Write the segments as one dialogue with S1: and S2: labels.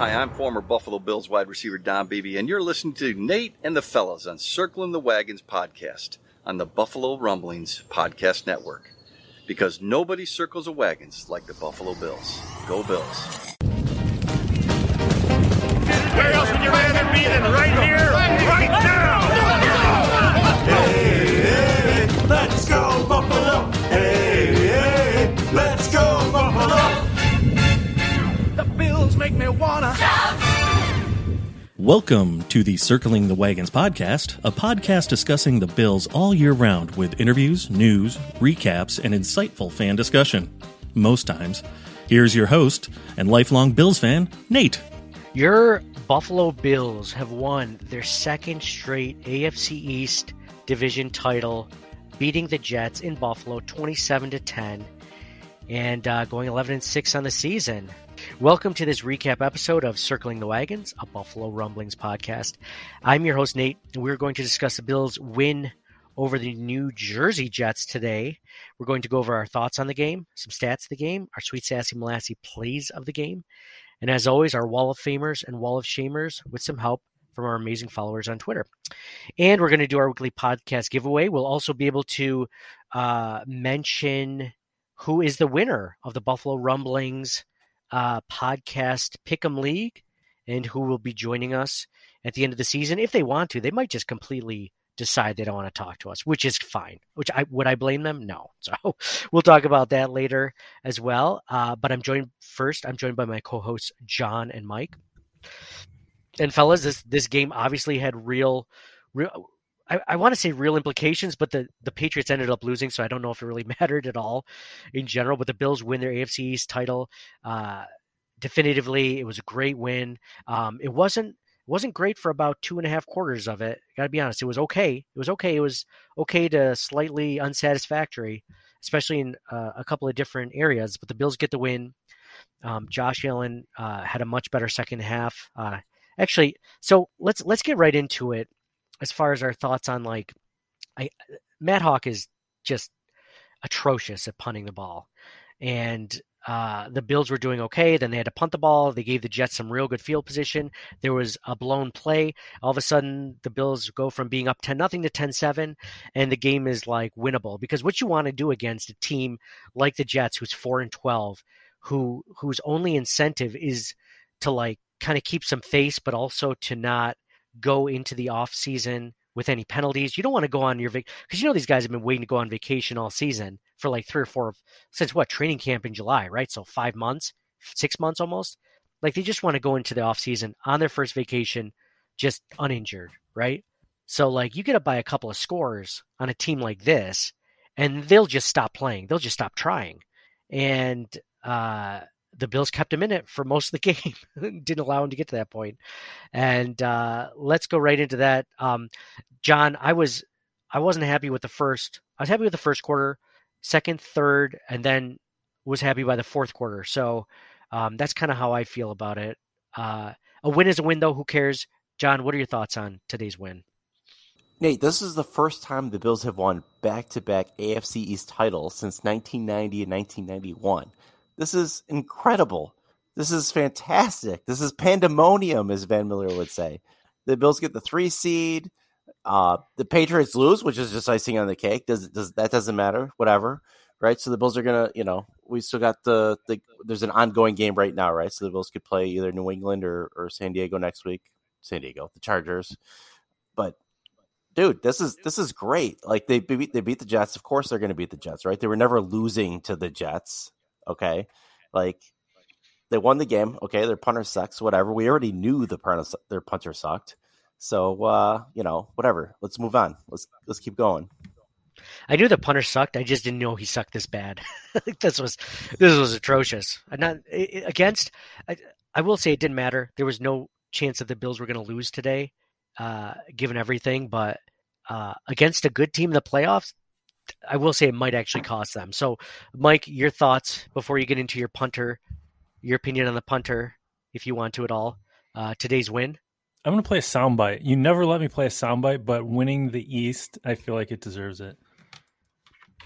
S1: Hi, I'm former Buffalo Bills wide receiver Don Beebe, and you're listening to Nate and the Fellas on Circling the Wagons podcast on the Buffalo Rumblings Podcast Network. Because nobody circles the wagons like the Buffalo Bills. Go Bills.
S2: Where else would you rather be than right here, right now?
S3: Hey, hey, let's go Buffalo!
S2: Make me wanna.
S4: Welcome to the Circling the Wagons podcast, a podcast discussing the Bills all year round with interviews, news, recaps, and insightful fan discussion. Most times. Here's your host and lifelong Bills fan, Nate.
S5: Your Buffalo Bills have won their second straight AFC East division title, beating the Jets in Buffalo 27 to 10 and uh, going 11 and 6 on the season. Welcome to this recap episode of Circling the Wagons, a Buffalo Rumblings podcast. I'm your host, Nate, and we're going to discuss the Bills' win over the New Jersey Jets today. We're going to go over our thoughts on the game, some stats of the game, our sweet, sassy, molassy plays of the game, and as always, our Wall of Famers and Wall of Shamers with some help from our amazing followers on Twitter. And we're going to do our weekly podcast giveaway. We'll also be able to uh, mention who is the winner of the Buffalo Rumblings uh, podcast Pick'em League and who will be joining us at the end of the season. If they want to, they might just completely decide they don't want to talk to us, which is fine. Which I would I blame them? No. So we'll talk about that later as well. Uh, but I'm joined first. I'm joined by my co-hosts John and Mike. And fellas, this this game obviously had real, real. I, I want to say real implications, but the, the Patriots ended up losing, so I don't know if it really mattered at all in general. But the Bills win their AFC East title uh, definitively. It was a great win. Um, it wasn't wasn't great for about two and a half quarters of it. Got to be honest, it was okay. It was okay. It was okay to slightly unsatisfactory, especially in uh, a couple of different areas. But the Bills get the win. Um, Josh Allen uh, had a much better second half. Uh, actually, so let's let's get right into it. As far as our thoughts on like, I Matt Haack is just atrocious at punting the ball, and uh, the Bills were doing okay. Then they had to punt the ball. They gave the Jets some real good field position. There was a blown play. All of a sudden, the Bills go from being up 10 nothing to 10 7, and the game is like winnable. Because what you want to do against a team like the Jets, who's 4 and 12, who whose only incentive is to like kind of keep some face, but also to not go into the off season with any penalties. You don't want to go on your because you know these guys have been waiting to go on vacation all season for like three or four since what training camp in July, right? So five months, six months almost. Like they just want to go into the off season on their first vacation, just uninjured, right? So like you get up by a couple of scores on a team like this, and they'll just stop playing. They'll just stop trying, and uh, the Bills kept him in it for most of the game, didn't allow him to get to that point. And uh, let's go right into that. Um, John, I was I wasn't happy with the first. I was happy with the first quarter, second, third, and then was happy by the fourth quarter. So um, that's kind of how I feel about it. Uh, a win is a win, though. Who cares? John, what are your thoughts on today's win?
S6: Nate, this is the first time the Bills have won back to back AFC East titles since 1990 and 1991. This is incredible. This is fantastic. This is pandemonium, as Van Miller would say. The Bills get the three seed. Uh, the Patriots lose, which is just icing on the cake. Does does that doesn't matter? Whatever, right? So the Bills are gonna, you know, we still got the the. There's an ongoing game right now, right? So the Bills could play either New England or or San Diego next week. San Diego, the Chargers. But dude, this is this is great. Like they beat they beat the Jets. Of course, they're going to beat the Jets, right? They were never losing to the Jets. Okay, like they won the game. Okay, their punter sucks. Whatever. We already knew the punter, their punter sucked. So uh, you know, whatever. Let's move on. Let's let's keep going.
S5: I knew the punter sucked. I just didn't know he sucked this bad. this was this was atrocious. Not against. I, I will say it didn't matter. There was no chance that the Bills were going to lose today, uh, given everything. But uh, against a good team in the playoffs, I will say it might actually cost them. So, Mike, your thoughts before you get into your punter, your opinion on the punter, if you want to at all, uh, today's win.
S7: I'm going to play a soundbite. You never let me play a soundbite, but winning the East, I feel like it deserves it.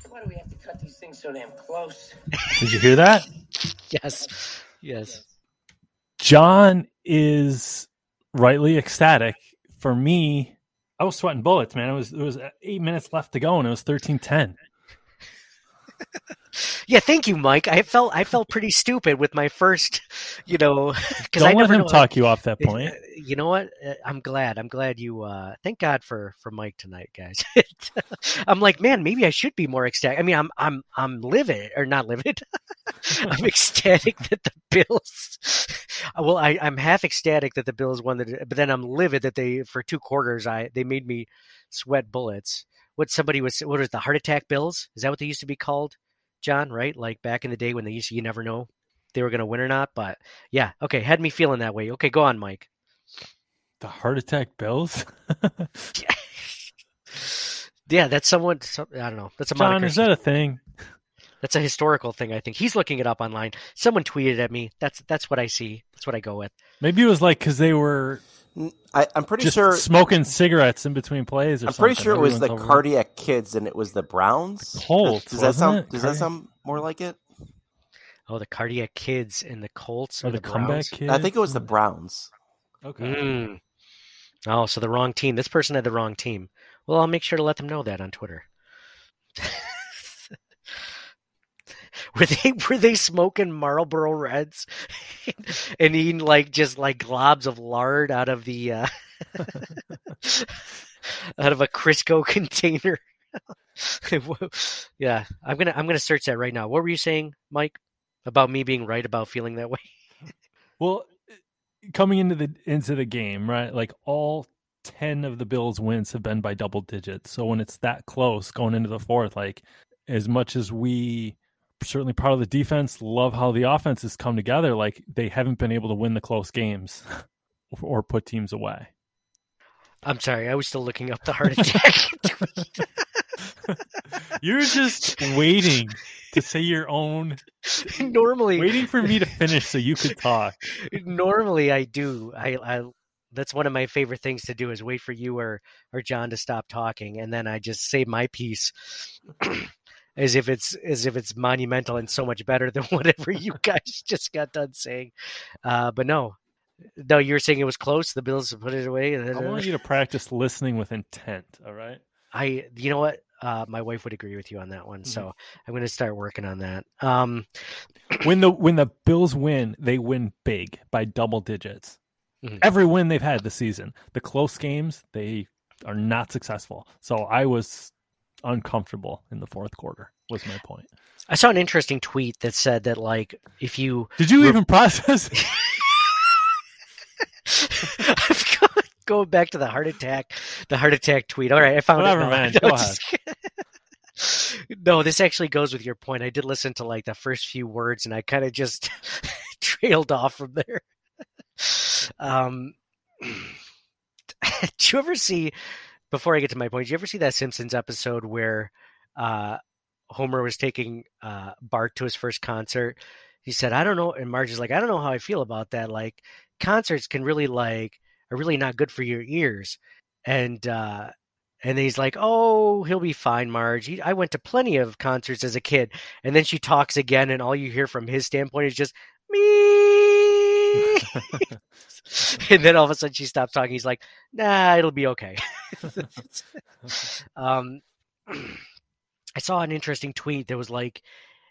S8: Why do we have to cut these things so damn close?
S7: Did you hear that?
S5: yes. Yes.
S7: John is rightly ecstatic. For me, I was sweating bullets, man. It was it was uh, eight minutes left to go, and it was thirteen ten.
S5: Yeah, thank you, Mike. I felt I felt pretty stupid with my first, you know, because I
S7: let
S5: never
S7: him
S5: know-
S7: talk you off that point.
S5: Uh, You know what? Uh, I'm glad. I'm glad you. uh Thank God for for Mike tonight, guys. I'm like, man, maybe I should be more ecstatic. I mean, I'm I'm I'm livid or not livid. I'm ecstatic that the Bills. Well, I I'm half ecstatic that the Bills won the, but then I'm livid that they for two quarters I they made me sweat bullets. What somebody was what was the heart attack Bills? Is that what they used to be called, John? Right? Like back in the day when they used to, you never know they were going to win or not. But yeah, okay, had me feeling that way. Okay, go on, Mike.
S7: The heart attack Bills.
S5: Yeah, that's someone. Some, I don't know. That's a
S7: John,
S5: moniker.
S7: is that a thing?
S5: That's a historical thing. I think he's looking it up online. Someone tweeted at me. That's that's what I see. That's what I go with.
S7: Maybe it was like because they were
S6: I, I'm pretty
S7: just
S6: sure.
S7: smoking cigarettes in between plays. Or
S6: I'm pretty
S7: something.
S6: sure it was the
S7: Everyone's over-
S6: cardiac kids and it was the Browns.
S7: Colts,
S6: Does that
S7: wasn't
S6: sound?
S7: it?
S6: Does that sound more like it?
S5: Oh, the cardiac kids and the Colts
S7: or
S5: or
S7: the,
S5: the,
S7: comeback
S5: Browns?
S7: kid?
S6: I think it was the Browns.
S7: Okay.
S5: Mm. Oh, so the wrong team. This person had the wrong team. Well, I'll make sure to let them know that on Twitter. were they were they smoking Marlboro Reds and eating like just like globs of lard out of the uh, out of a Crisco container? yeah, I'm gonna I'm gonna search that right now. What were you saying, Mike, about me being right about feeling that way?
S7: Well, coming into the into the game, right? Like all ten of the Bills' wins have been by double digits. So when it's that close going into the fourth, like as much as we certainly part of the defense love how the offense has come together, like they haven't been able to win the close games or put teams away.
S5: I'm sorry, I was still looking up the heart attack.
S7: You're just waiting to say your own,
S5: normally,
S7: waiting for me to finish so you could talk.
S5: normally I do. I, I that's one of my favorite things to do is wait for you or or John to stop talking, and then I just say my piece. As if it's as if it's monumental and so much better than whatever you guys just got done saying, uh, but no, no, you were saying it was close. The Bills put it away.
S7: I want you to practice listening with intent. All right.
S5: I, you know what? Uh, my wife would agree with you on that one,
S7: Mm-hmm.
S5: so I'm going to start working on that. Um,
S7: when the when the Bills win, they win big by double digits.
S5: Mhm.
S7: Every win they've had this season, the close games they are not successful. So I was uncomfortable in the fourth quarter. Was my point.
S5: I saw an interesting tweet that said that like if you
S7: Did you
S5: Re-
S7: even process?
S5: I'm going back to the heart attack, the heart attack tweet. All right, I found
S7: Whatever,
S5: it. No,
S7: man.
S5: no,
S7: Go
S5: just- no, this actually goes with your point. I did listen to like the first few words, and I kind of just trailed off from there. Um, did you ever see? Before I get to my point, did you ever see that Simpsons episode where uh, Homer was taking uh, Bart to his first concert? He said, "I don't know," and Marge is like, "I don't know how I feel about that. Like, concerts can really like are really not good for your ears." And uh, and then he's like, "Oh, he'll be fine, Marge. He, I went to plenty of concerts as a kid." And then she talks again, and all you hear from his standpoint is just me. and then all of a sudden she stops talking. He's like, "Nah, it'll be okay." um, I saw an interesting tweet that was like,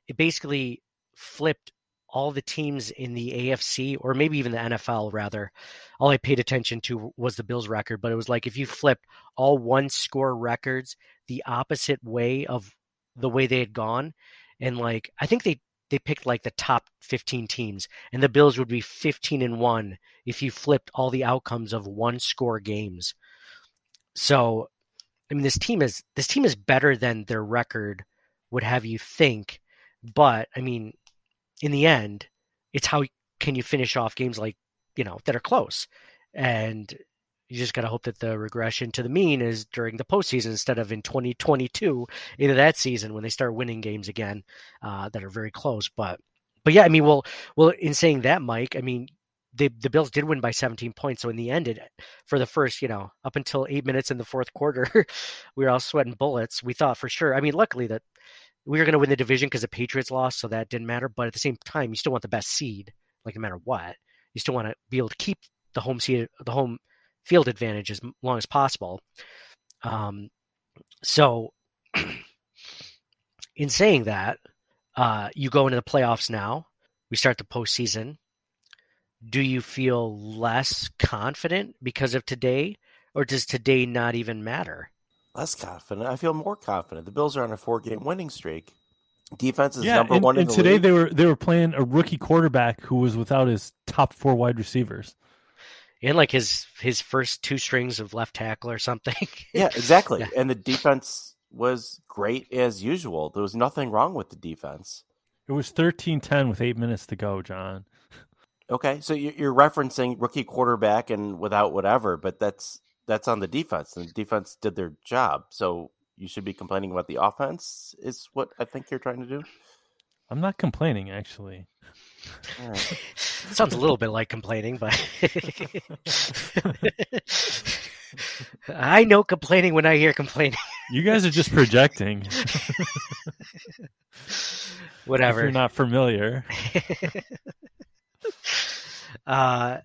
S5: it basically flipped all the teams in the AFC, or maybe even the NFL, rather. All I paid attention to was the Bills record, but it was like if you flipped all one score records the opposite way of the way they had gone, and like I think they they picked like the top 15 teams, and the Bills would be 15 and one if you flipped all the outcomes of one score games. So, I mean, this team is this team is better than their record would have you think, but I mean, in the end, it's how can you finish off games like you know that are close, and you just got to hope that the regression to the mean is during the postseason instead of in 2022 into that season when they start winning games again uh, that are very close. But but yeah, I mean, well, well, in saying that, Mike, I mean, the the Bills did win by 17 points. So in the end, it for the first, you know, up until eight minutes in the fourth quarter, we were all sweating bullets. We thought for sure. I mean, luckily that we were going to win the division because the Patriots lost, so that didn't matter. But at the same time, you still want the best seed, like no matter what. You still want to be able to keep the home seat, the home field advantage as long as possible. Um, so, in saying that, uh, you go into the playoffs now. We start the postseason. Do you feel less confident because of today, or does today not even matter?
S6: Less confident. I feel more confident. The Bills are on a four-game winning streak. Defense is
S7: yeah,
S6: number
S7: and,
S6: one in
S7: and
S6: the
S7: today
S6: league.
S7: they were they were playing a rookie quarterback who was without his top four wide receivers.
S5: And like his his first two strings of left tackle or something.
S6: Yeah, exactly.
S5: Yeah.
S6: And the defense was great as usual. There was nothing wrong with the defense.
S7: It was 13-10 with eight minutes to go, John.
S6: Okay, so you- you're referencing rookie quarterback and without whatever, but that's that's on the defense. And the defense did their job. So you should be complaining about the offense. Is what I think you're trying to do.
S7: I'm not complaining, actually.
S6: All right.
S5: Sounds a little bit like complaining, but I know complaining when I hear complaining.
S7: You guys are just projecting. If
S5: Whatever.
S7: you're not familiar.
S5: uh,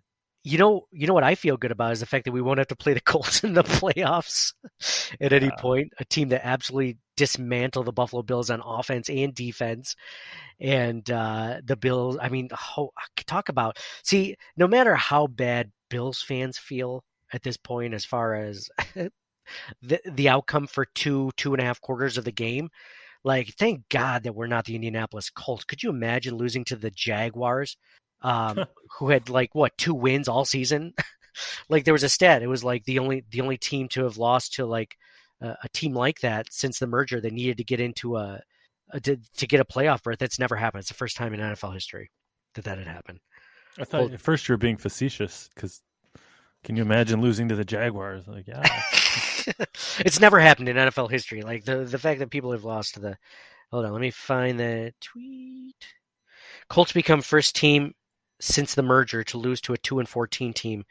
S5: you know, you know what I feel good about is the fact that we won't have to play the Colts in the playoffs at any
S7: Yeah.
S5: point. A team that absolutely dismantled the Buffalo Bills on offense and defense, and uh, the Bills. I mean, ho- talk about see. No matter how bad Bills fans feel at this point, as far as the the outcome for two two and a half quarters of the game. Like, thank God that we're not the Indianapolis Colts. Could you imagine losing to the Jaguars, um, who had like what two wins all season? like, there was a stat. It was like the only the only team to have lost to like a, a team like that since the merger. They needed to get into a, a to, to get a playoff berth. That's never happened. It's the first time in NFL history that that had happened.
S7: I thought
S5: Well-
S7: at first you were being facetious because can you imagine losing to the Jaguars? Like, yeah,
S5: it's never happened in NFL history. Like the the fact that people have lost to the. Hold on, let me find the tweet. Colts become first team since the merger to lose to a two and fourteen team,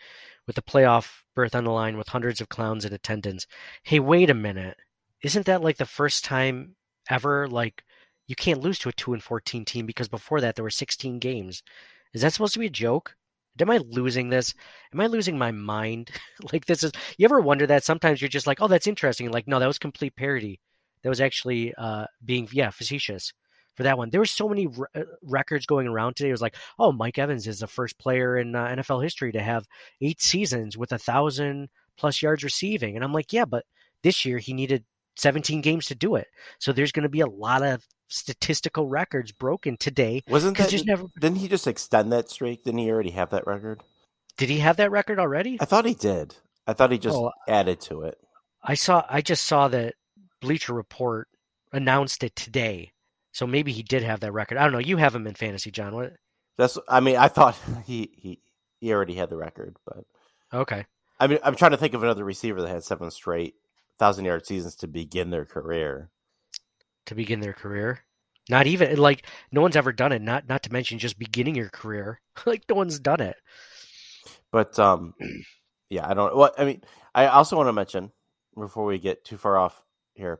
S5: with the playoff berth on the line with hundreds of clowns in attendance. Hey, wait a minute! Isn't that like the first time ever? Like you can't lose to a two and fourteen team because before that there were sixteen games. Is that supposed to be a joke? Am I losing this? Am I losing my mind? like this is you ever wonder that sometimes you're just like, oh, that's interesting. Like, no, that was complete parody. That was actually uh, being yeah facetious for that one. There were so many re- uh, records going around today. It was like, oh, Mike Evans is the first player in uh, NFL history to have eight seasons with a thousand plus yards receiving, and I'm like, yeah, but this year he needed 17 games to do it. So there's going to be a lot of statistical records broken today.
S6: Wasn't that?
S5: there's never-
S6: Didn't he just extend that streak? Didn't he already have that record?
S5: Did he have that record already?
S6: I thought he did. I thought he just
S5: Oh,
S6: added to it.
S5: I saw. I just saw that Bleacher Report announced it today. So maybe he did have that record. I don't know. You have him in fantasy, John. What?
S6: That's. I mean, I thought he he he already had the record, but
S5: Okay.
S6: I mean, I'm trying to think of another receiver that had seven straight thousand yard seasons to begin their career.
S5: To begin their career, not even like no one's ever done it. Not not to mention just beginning your career. like no one's done it.
S6: But um, yeah, I don't. Well, I mean, I also want to mention before we get too far off here,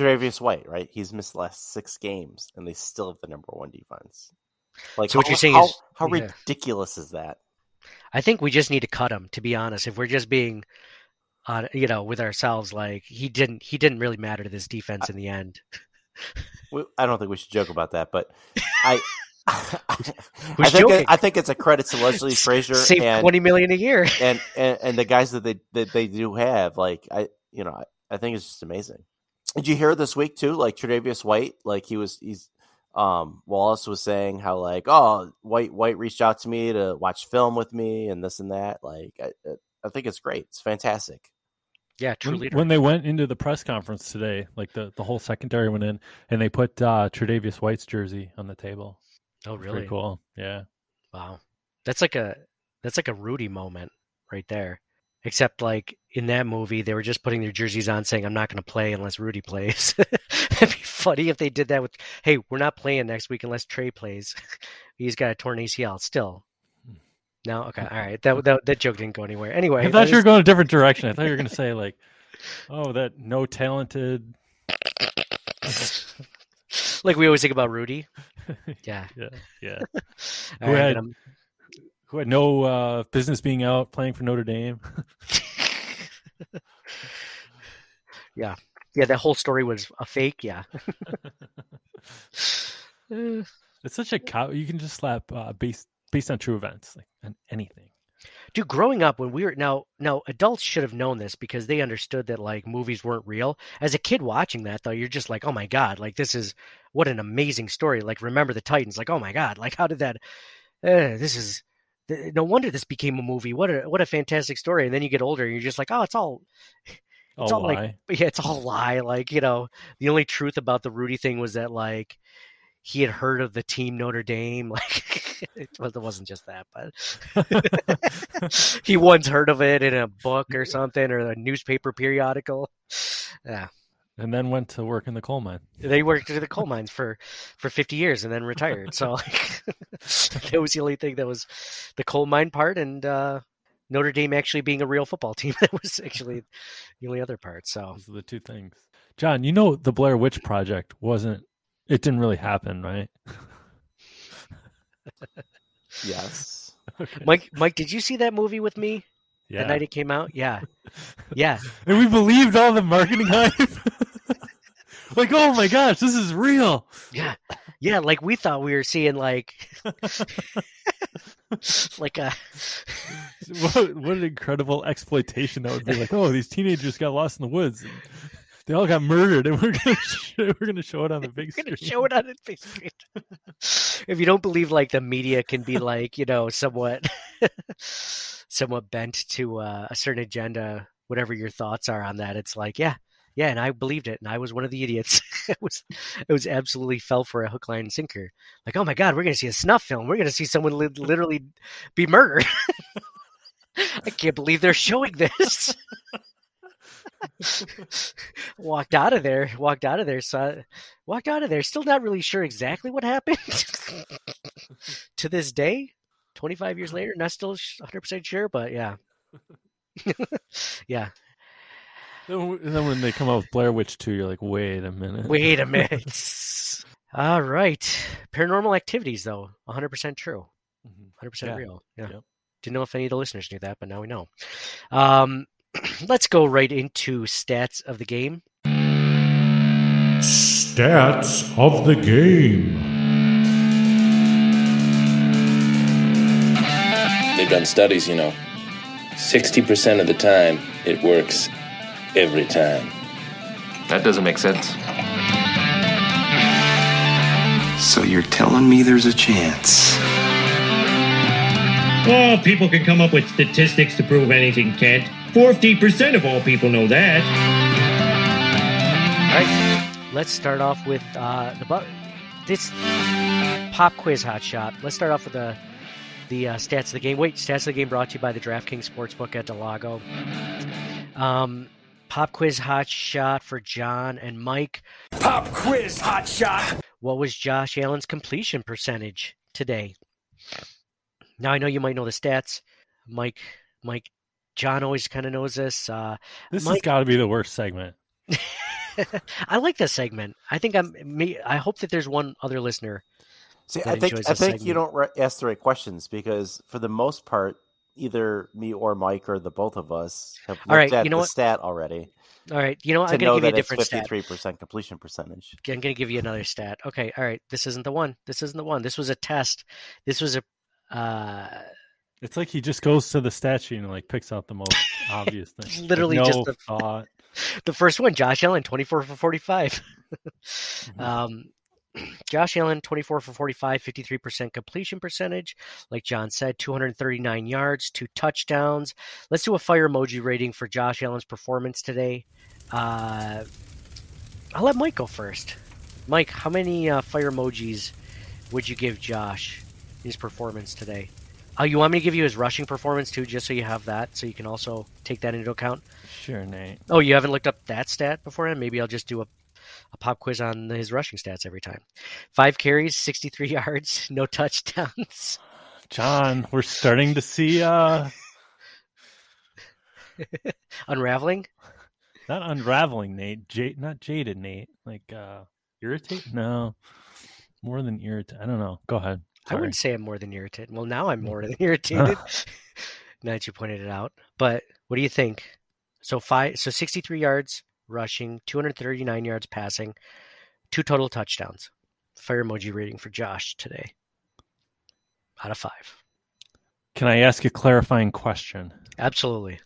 S6: Tre'Davious White, right? He's missed the last six games, and they still have the number one defense. Like,
S5: So what
S6: how-
S5: you're saying
S6: how,
S5: is-
S6: how
S5: yeah.
S6: ridiculous is that?
S5: I think we just need to cut him. To be honest, if we're just being, uh, you know, with ourselves, like he didn't he didn't really matter to this defense in the end.
S6: We, I don't think we should joke about that, but I. I think it, I think it's a credit to Leslie Frazier
S5: Save
S6: and,
S5: twenty million a year.
S6: and, and and the guys that they that they do have. Like I, you know, I, I think it's just amazing. Did you hear this week too? Like Tre'Davious White, like he was he's um Wallace was saying how like oh White White reached out to me to watch film with me and this and that. Like I I think it's great. It's fantastic.
S5: Yeah, true
S7: when,
S5: leader.
S7: when they went into the press conference today, like the, the whole secondary went in and they put uh, Tre'Davious White's jersey on the table.
S5: oh, really?
S7: Pretty cool. Yeah.
S5: Wow, that's like a that's like a Rudy moment right there. Except like in that movie, they were just putting their jerseys on, saying, "I'm not going to play unless Rudy plays." It'd be funny if they did that with, "Hey, we're not playing next week unless Trey plays. He's got a torn ACL still." Hmm. No, okay, all right. That that, that joke didn't go anywhere. Anyway,
S7: I thought you were
S5: is-
S7: going a different direction. I thought you were going to say like, oh, that no talented.
S5: like we always think about Rudy. Yeah.
S7: Yeah, yeah.
S5: All
S7: Who had- who had no uh, business being out playing for Notre Dame.
S5: yeah, yeah, that whole story was a fake. Yeah.
S7: It's such a cow. You can just slap uh, based based on true events, like on anything.
S5: dude growing up when we were now now adults should have known this because they understood that like movies weren't real as a kid watching that though you're just like oh my god like this is what an amazing story like remember the titans like oh my god like how did that uh, this is th- no wonder this became a movie. What a what a fantastic story. And then you get older and you're just like oh it's all it's
S7: Oh,
S5: all like yeah it's all a lie. Like you know the only truth about the rudy thing was that like he had heard of the team notre dame. Like it wasn't just that but he once heard of it in a book or something or a newspaper periodical. Yeah
S7: and then went to work in the coal mine.
S5: they worked in the coal mines for for 50 years and then retired so like that was the only thing that was the coal mine part and uh notre dame actually being a real football team that was actually the only other part so
S7: Those are the two things. John, you know the Blair Witch Project wasn't. It didn't really happen, right?
S6: Yes.
S5: mike mike did you see that movie with me
S7: Yeah.
S5: the night it came out yeah yeah
S7: and we believed all the marketing hype. Like, oh my gosh, this is real.
S5: Yeah, yeah. Like we thought we were seeing like, like a
S7: What, what an incredible exploitation that would be! Like, oh, these teenagers got lost in the woods. They all got murdered, and we're gonna show, we're gonna show it on the big screen.
S5: show it on the big screen. if you don't believe like the media can be like you know somewhat, somewhat bent to uh, a certain agenda, whatever your thoughts are on that, it's like yeah. Yeah, and I believed it, and I was one of the idiots. it was, it was absolutely fell for a hook, line, and sinker. Like, oh my god, we're gonna see a snuff film. We're gonna see someone li- literally be murdered. I can't believe they're showing this. walked out of there. Walked out of there. Saw, walked out of there. Still not really sure exactly what happened. to this day, twenty five years later, not still hundred percent sure. But yeah, yeah.
S7: And then when they come out with Blair Witch 2, you're like, wait a minute.
S5: Wait a minute. All right. Paranormal activities, though, 100% true.
S7: Mhm.
S5: 100%
S7: Yeah.
S5: real. Yeah.
S7: Yep.
S5: Didn't know if any of the listeners knew that, but now we know. Um, let's go right into stats of the game.
S2: Stats of the game.
S9: They've done studies, you know. 60% of the time, it works every time.
S10: That doesn't make sense.
S11: So you're telling me there's a chance?
S12: Oh, people can come up with statistics to prove anything, Kent. 40% of all people know that.
S5: All right. Let's start off with uh, the bu- this pop quiz hot shot. Let's start off with the the uh, stats of the game. Wait, stats of the game brought to you by the DraftKings Sportsbook at del Lago. Um, pop quiz hot shot for John and Mike.
S3: Pop quiz hot shot.
S5: What was Josh Allen's completion percentage today? Now I know you might know the stats, Mike. Mike, John always kind of knows this. Uh,
S7: This has got to be the worst segment.
S5: I like this segment. I think I'm. Me, I hope that there's one other listener.
S6: See, I think I
S5: this
S6: think you don't re- ask the right questions because for the most part, either me or Mike or the both of us have looked
S5: All right,
S6: at
S5: you know
S6: the
S5: what?
S6: stat already
S5: All right, you know what?
S6: to
S5: I'm gonna
S6: know
S5: give you a
S6: that it's
S5: different stat.
S6: fifty-three percent completion percentage.
S5: I'm gonna give you another stat. Okay, all right. This isn't the one. This isn't the one. This was a test. This was a. Uh,
S7: It's like he just goes to the statue and like picks out the most obvious thing. Like,
S5: Literally
S7: no
S5: just the-
S7: thought.
S5: the first one, Josh Allen, 24 for 45.
S7: Mm-hmm.
S5: um, Josh Allen, 24 for 45, 53% completion percentage. Like John said, 239 yards, two touchdowns. Let's do a fire emoji rating for Josh Allen's performance today. Uh, I'll let Mike go first. Mike, how many uh, fire emojis would you give Josh his performance today? Oh, you want me to give you his rushing performance too, just so you have that, so you can also take that into account?
S7: Sure, Nate.
S5: Oh, you haven't looked up that stat beforehand? Maybe I'll just do a, a pop quiz on his rushing stats every time. Five carries, 63 yards, no touchdowns.
S7: John, we're starting to see uh
S5: Unraveling?
S7: not unraveling, Nate. J- not jaded, Nate. Like uh irritate? No. More than irritate. I don't know. Go ahead.
S5: I wouldn't say I'm more than irritated. Well, now I'm more than irritated. now that you pointed it out. But what do you think? So five, so 63 yards rushing, 239 yards passing, two total touchdowns. Fire emoji rating for Josh today. Out of five.
S7: Can I ask a clarifying question?
S5: Absolutely.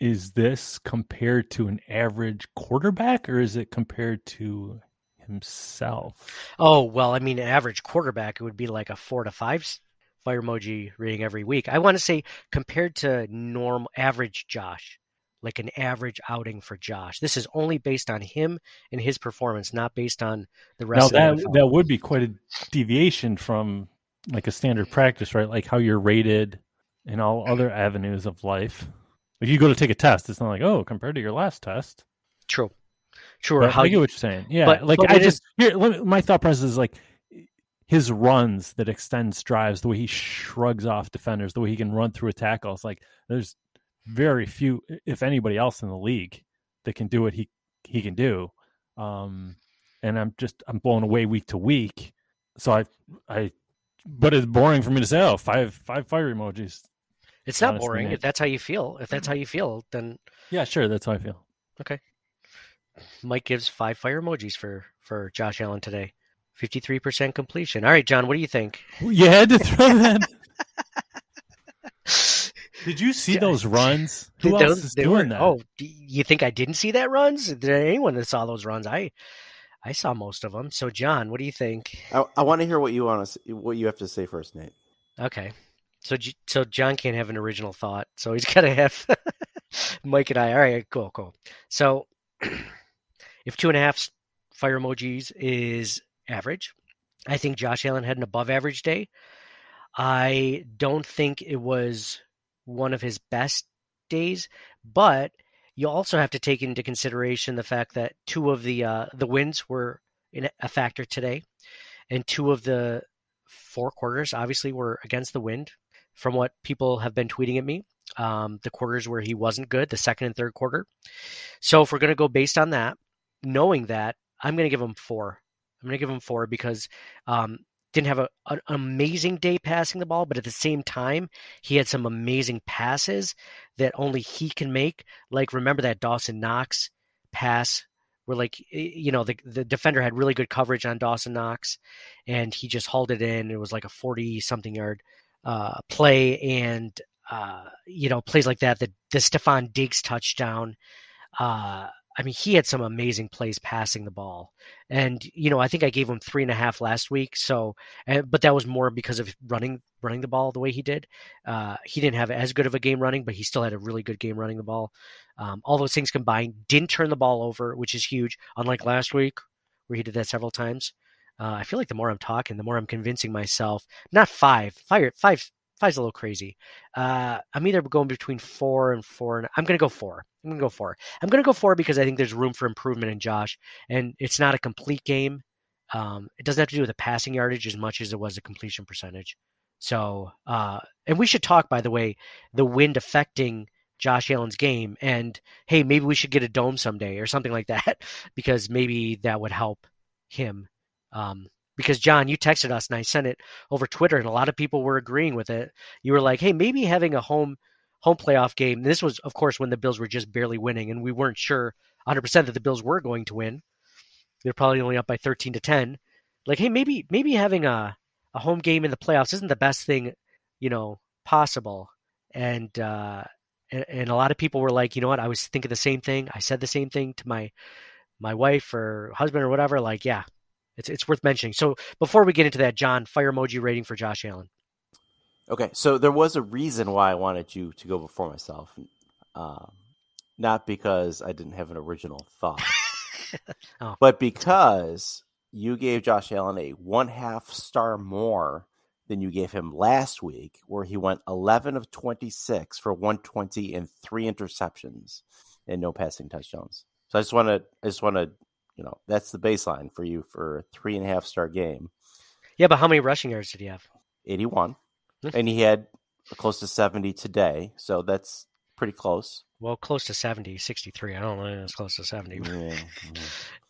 S7: Is this compared to an average quarterback or is it compared to himself?
S5: Oh, well, I mean, average quarterback, it would be like a four to five fire emoji rating every week. I want to say compared to normal average Josh, like an average outing for Josh. This is only based on him and his performance, not based on the rest
S7: now
S5: of
S7: that
S5: the
S7: that would be quite a deviation from like a standard practice, right? Like how you're rated in all other avenues of life. Like you go to take a test, it's not like oh, compared to your last test.
S5: True.
S7: But
S5: how
S7: I get
S5: you-
S7: what you're saying. Yeah,
S5: but-
S7: like
S5: but
S7: I just
S5: is-
S7: here. Let me, my thought process is like his runs that extends drives, the way he shrugs off defenders, the way he can run through a tackle. It's like there's very few, if anybody else in the league, that can do what he he can do. Um, and I'm just I'm blown away week to week. So I I, but it's boring for me to say. Oh, five five fire emojis.
S5: It's not
S7: honestly,
S5: boring. If that's how you feel, if that's how you feel, then
S7: Yeah, sure. That's how I feel.
S5: okay. Mike gives five fire emojis for for Josh Allen today. Fifty three percent completion. All right, John, what do you think?
S7: You had to throw that. Did you see those runs? Who
S5: They-
S7: else is
S5: they
S7: doing
S5: weren't-
S7: that?
S5: Oh, you think I didn't see that runs? Did anyone that saw those runs? I I saw most of them. So, John, what do you think?
S6: I, I want to hear what you want to what you have to say first, Nate.
S5: Okay. So, so John can't have an original thought, so he's got to have Mike and I. All right, cool, cool. So, if two and a half fire emojis is average, I think Josh Allen had an above average day. I don't think it was one of his best days, but you also have to take into consideration the fact that two of the uh, the wins were in a factor today, and two of the four quarters obviously were against the wind. From what people have been tweeting at me, um, the quarters where he wasn't good, the second and third quarter. So if we're going to go based on that, knowing that, I'm going to give him four. I'm going to give him four because um, didn't have a, an amazing day passing the ball, but at the same time, he had some amazing passes that only he can make. Like remember that Dawson Knox pass where like you know the the defender had really good coverage on Dawson Knox, and he just hauled it in. It was like a forty something yard uh, play, and uh, you know plays like that. The the Stefon Diggs touchdown. Uh, I mean, he had some amazing plays passing the ball, and you know, I think I gave him three and a half last week. So, uh, but that was more because of running running the ball the way he did. Uh, he didn't have as good of a game running, but he still had a really good game running the ball. Um, all those things combined, didn't turn the ball over, which is huge. Unlike last week, where he did that several times. Uh, I feel like the more I'm talking, the more I'm convincing myself. Not five, five, five, five's a little crazy. Uh, I'm either going between four and four, and I'm going to go four. I'm going to go four. I'm going to go four because I think there's room for improvement in Josh, and it's not a complete game. Um, it doesn't have to do with the passing yardage as much as it was the completion percentage. So, uh, and we should talk, by the way, the wind affecting Josh Allen's game, and hey, maybe we should get a dome someday or something like that, because maybe that would help him. Um, because John, you texted us and I sent it over Twitter, and a lot of people were agreeing with it. You were like, "Hey, maybe having a home home playoff game." This was, of course, when the Bills were just barely winning, and we weren't sure 100 percent that the Bills were going to win. They're probably only up by 13 to 10. Like, hey, maybe maybe having a a home game in the playoffs isn't the best thing, you know, possible. And uh, and, and a lot of people were like, you know what? I was thinking the same thing. I said the same thing to my my wife or husband or whatever. Like, yeah, it's it's worth mentioning. So before we get into that, John, fire emoji rating for Josh Allen.
S6: Okay, so there was a reason why I wanted you to go before myself, um, not because I didn't have an original thought,
S5: Oh.
S6: but because you gave Josh Allen a one half star more than you gave him last week, where he went 11 of 26 for 120 and three interceptions and no passing touchdowns. So I just want to, I just want to, you know, that's the baseline for you for a three and a half star game.
S5: Yeah, but how many rushing yards did he have?
S6: 81
S5: Hmm.
S6: and he had close to 70 today so that's pretty close
S5: Well, close to 70, 63. I don't know. It's close to 70.
S6: Yeah, yeah.
S5: I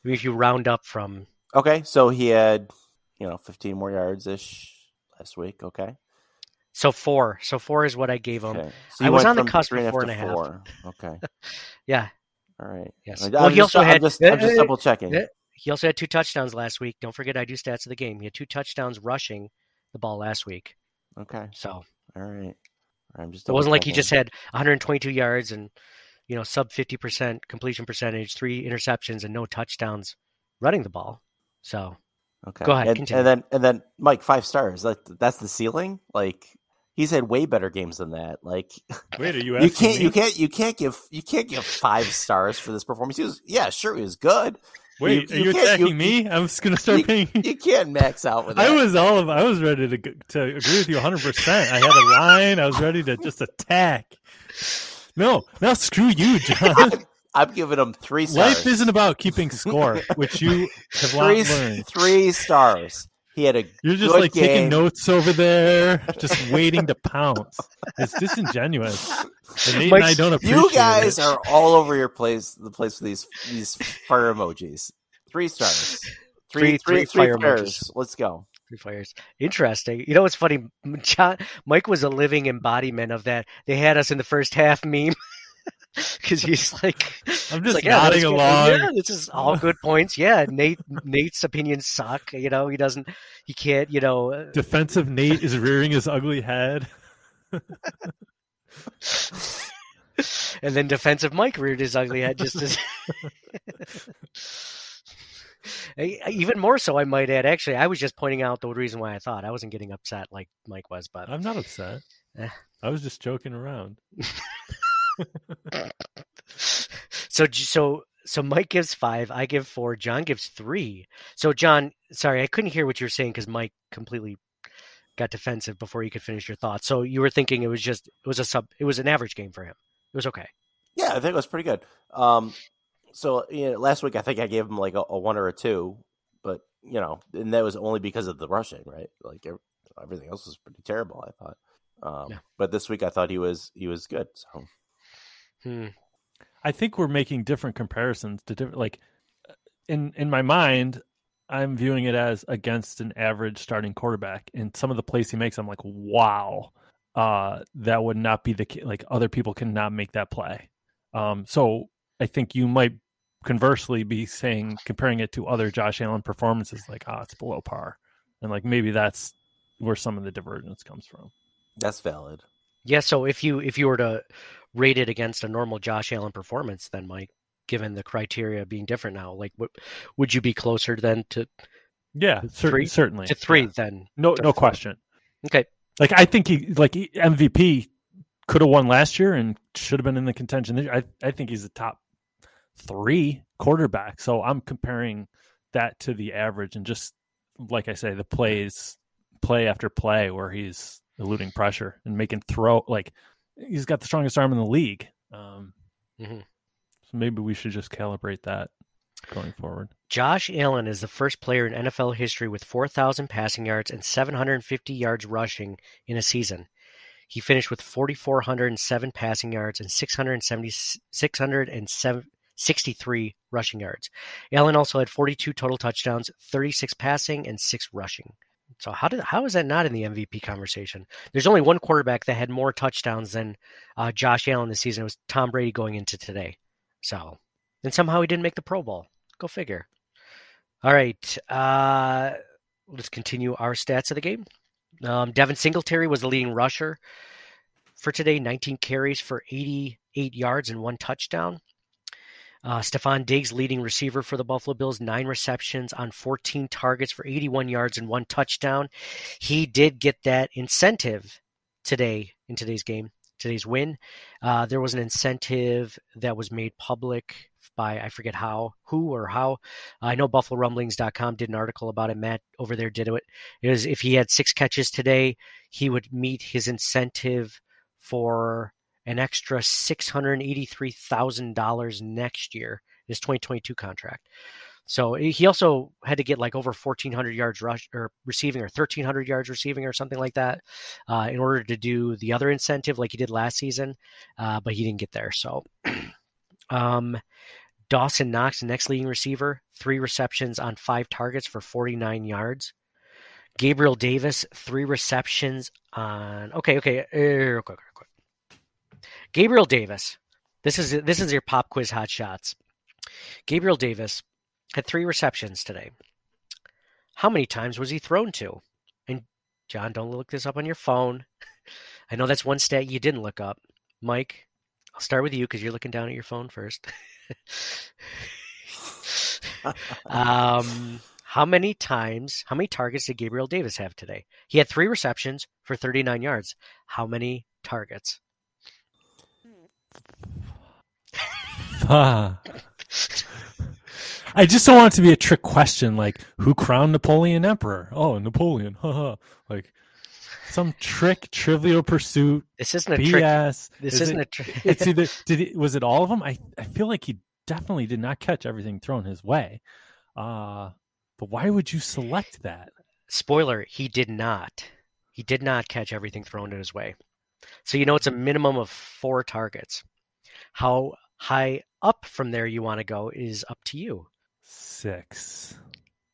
S5: mean, if you round up from
S6: okay so he had you know 15 more yards ish last week. Okay.
S5: So four. So four is what I gave him.
S6: Okay. So
S5: I was on the cusp of four and a
S6: half
S5: half.
S6: to four. Okay.
S5: Yeah.
S6: All right.
S5: Yes.
S6: I'm
S5: Well, he
S6: just,
S5: also
S6: I'm
S5: had-
S6: just, I'm just double checking.
S5: He also had two touchdowns last week. Don't forget, I do stats of the game. He had two touchdowns rushing the ball last week.
S6: Okay.
S5: So
S6: All right. I'm just.
S5: it wasn't like he just had 122 yards and you know sub 50% completion percentage, three interceptions, and no touchdowns running the ball. So
S6: Okay.
S5: go ahead,
S6: And,
S5: continue.
S6: and then and then Mike five stars. Like that's the ceiling. Like he's had way better games than that. Like
S7: Wait, are you
S6: you can't
S7: me?
S6: you can't you can't give you can't give five stars for this performance. He was yeah sure he was good.
S7: Wait,
S6: You-
S7: are
S6: you
S7: you, attacking
S6: you-
S7: me? I'm just gonna start
S6: you,
S7: paying.
S6: you can't max out with that.
S7: I was all of. I was ready to to agree with you 100. percent I had a line. I was ready to just attack. No, now screw you, John.
S6: I'm giving him three stars.
S7: Life isn't about keeping score, which you have
S6: three,
S7: learned.
S6: three stars. He had a
S7: You're just
S6: good
S7: like
S6: game.
S7: taking notes over there, just waiting to pounce. It's disingenuous. And Nate and I don't appreciate
S6: You guys
S7: it.
S6: are all over your place. The place with these these fire emojis. Three stars.
S5: Three-
S6: Three,
S5: three
S6: three, three
S5: fire
S6: fires.
S5: emojis.
S6: Let's go.
S5: Three fires. Interesting. You know what's funny? John, Mike was a living embodiment of that. They had us in the first half meme because he's like,
S7: I'm just
S5: like, yeah,
S7: nodding
S5: good.
S7: along.
S5: Yeah, this is all good points. Yeah, Nate. Nate's opinions suck. You know, he doesn't. He can't. You know. uh,
S7: Defensive Nate is rearing his ugly head.
S5: and then defensive Mike reared his ugly head just as. Eh, Even more so, I might add. Actually, I was just pointing out the reason why I thought I wasn't getting upset like Mike was, but
S7: I'm not upset.
S5: Eh.
S7: I was just joking around.
S5: So so so Mike gives five, I give four, John gives three. So John, sorry, I couldn't hear what you were saying because Mike completely got defensive before you could finish your thoughts. So you were thinking it was just it was a sub, it was an average game for him. It was okay.
S6: Yeah, I think it was pretty good. Um, so you know, last week I think I gave him like a, a one or a two, but you know, and that was only because of the rushing, right? Like everything else was pretty terrible. I thought. Um,
S5: Yeah.
S6: But this week I thought he was he was good. So
S5: Hmm.
S7: I think we're making different comparisons to different like in in my mind I'm viewing it as against an average starting quarterback and some of the plays he makes I'm like wow uh that would not be the ca- like other people cannot make that play um so I think you might conversely be saying comparing it to other Josh Allen performances like ah it's below par and like maybe that's where some of the divergence comes from
S6: that's valid.
S5: Yeah. So if you if you were to rate it against a normal Josh Allen performance, then Mike, given the criteria being different now, like what would you be closer then to
S7: yeah
S5: three
S7: certainly
S5: to three
S7: Yeah.
S5: then?
S7: no no question
S5: Okay.
S7: Like I think he like he- MVP could have won last year and should have been in the contention. I I think he's the top three quarterback. So I'm comparing that to the average and just like I say, the plays play after play where he's eluding pressure and making throw like he's got the strongest arm in the league. Um,
S5: Mhm.
S7: So maybe we should just calibrate that going forward.
S5: Josh Allen is the first player in NFL history with 4,000 passing yards and 750 yards rushing in a season. He finished with 4,407 passing yards and 670, 663 rushing yards. Allen also had 42 total touchdowns, 36 passing, and 6 rushing. So how did how is that not in the MVP conversation? There's only one quarterback that had more touchdowns than uh, Josh Allen this season. It was Tom Brady going into today. So, and somehow he didn't make the Pro Bowl. Go figure. All right. Uh, let's continue our stats of the game. Um, Devin Singletary was the leading rusher for today, 19 carries for 88 yards and one touchdown. Uh, Stefon Diggs, leading receiver for the Buffalo Bills, nine receptions on 14 targets for 81 yards and one touchdown. He did get that incentive today in today's game, today's win. Uh, there was an incentive that was made public by I forget how, who or how. I know BuffaloRumblings.com did an article about it. Matt over there did it. It was if he had six catches today, he would meet his incentive for an extra six hundred eighty-three thousand dollars next year. His 2022 contract. So he also had to get like over 1,400 yards rush or receiving or 1,300 yards receiving or something like that uh, in order to do the other incentive like he did last season, uh, but he didn't get there. So um, Dawson Knox, next leading receiver, three receptions on five targets for 49 yards. Gabriel Davis, three receptions on. Okay, okay, uh, real quick, real quick. Gabriel Davis. This is this is your pop quiz hot shots. Gabriel Davis had three receptions today. How many times was he thrown to? And John, don't look this up on your phone. I know that's one stat you didn't look up. Mike, I'll start with you because you're looking down at your phone first. um, how many times, how many targets did Gabriel Davis have today? He had three receptions for 39 yards. How many targets?
S7: I just don't want it to be a trick question like who crowned Napoleon emperor? Oh, Napoleon. Haha. like some trick trivial pursuit.
S5: This isn't a
S7: BS.
S5: trick. This
S7: Is
S5: isn't
S7: it-
S5: a trick.
S7: it's either did he, was it all of them? I I feel like he definitely did not catch everything thrown his way. Uh but why would you select that?
S5: Spoiler, he did not. He did not catch everything thrown in his way. So you know it's a minimum of four targets. How high up from there you want to go is up to you.
S7: Six.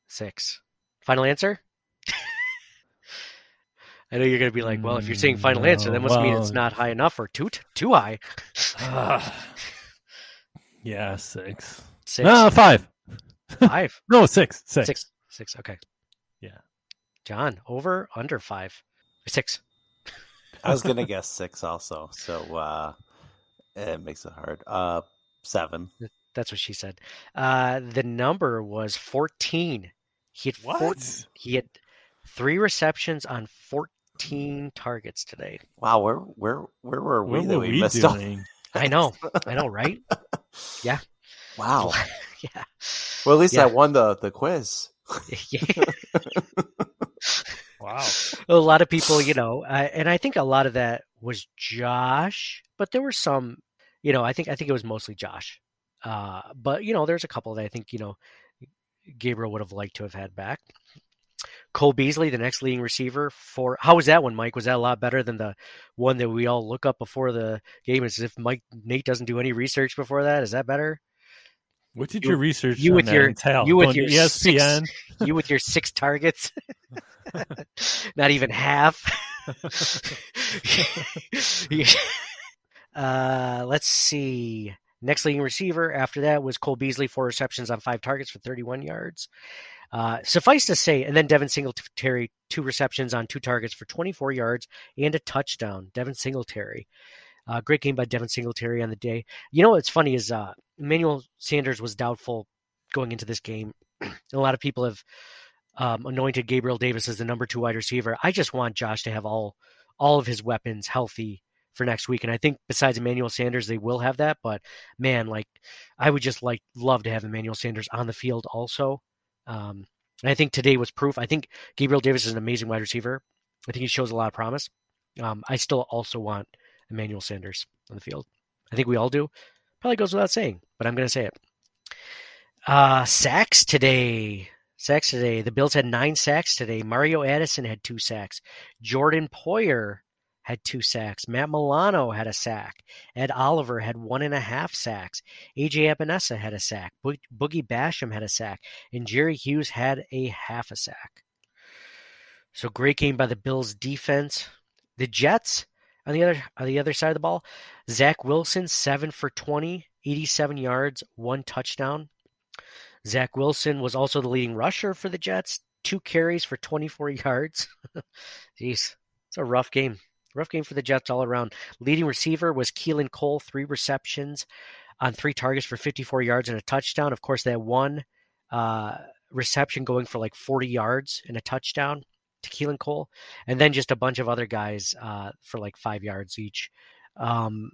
S5: Six. Final answer? I know you're going to be like, well, if you're saying final answer, that
S7: no,
S5: must mean it's not high enough or too too high.
S7: Ah. yeah, six.
S5: Six.
S7: No, five.
S5: Five.
S7: No, six. Six.
S5: Six. Six. Okay.
S7: Yeah.
S5: John, over, under five. Six.
S6: I was gonna guess six also, so uh, it makes it hard. Uh, seven.
S5: That's what she said. Uh, the number was 14. He had four,
S7: What?
S5: he had three receptions on 14 targets today.
S6: Wow, where where where were we
S7: What
S6: that
S7: were
S6: we
S7: we
S6: missed out?
S7: doing?
S5: I know. I know, right? Yeah.
S6: Wow.
S5: yeah.
S6: Well, at least
S5: Yeah.
S6: I won the the quiz.
S5: Yeah.
S7: Wow.
S5: a lot of people, you know, and I think a lot of that was Josh, but there were some, you know, I think I think it was mostly Josh. Uh, but you know, there's a couple that I think you know Gabriel would have liked to have had back. Cole Beasley, the next leading receiver for how was that one, Mike? Was that a lot better than the one that we all look up before the game? As if Mike Nate doesn't do any research before that. Is that better?
S7: What did
S5: You-
S7: your research
S5: you with your
S7: entail?
S5: you with
S7: Going
S5: your
S7: ESPN?
S5: six, you with your six targets, not even half. uh, let's see. Next leading receiver after that was Cole Beasley, four receptions on five targets for 31 yards. Uh, suffice to say, and then Devin Singletary, two receptions on two targets for 24 yards and a touchdown. Devin Singletary. Uh, great game by Devin Singletary on the day. You know what's funny is uh, Emmanuel Sanders was doubtful going into this game. a lot of people have um, anointed Gabriel Davis as the number two wide receiver. I just want Josh to have all all of his weapons healthy for next week, and I think besides Emmanuel Sanders, they will have that. But man, like I would just like love to have Emmanuel Sanders on the field also. Um, and I think today was proof. I think Gabriel Davis is an amazing wide receiver. I think he shows a lot of promise. Um, I still also want Emmanuel Sanders on the field. I think we all do. Probably goes without saying, but I'm going to say it. Uh, sacks today. Sacks today. The Bills had nine sacks today. Mario Addison had two sacks. Jordan Poyer had two sacks. Matt Milano had a sack. Ed Oliver had one and a half sacks. AJ Epenesa had a sack. Bo- Boogie Basham had a sack. And Jerry Hughes had a half a sack. So great game by the Bills defense. The Jets on the other on the other side of the ball, Zach Wilson seven for 20, 87 yards, one touchdown. Zach Wilson was also the leading rusher for the Jets, two carries for 24 yards. Jeez, it's a rough game. Rough game for the Jets all around. Leading receiver was Keelan Cole, three receptions on three targets for 54 yards and a touchdown. Of course, that one uh, reception going for like 40 yards and a touchdown to Keelan Cole, and then just a bunch of other guys uh, for like five yards each. Um,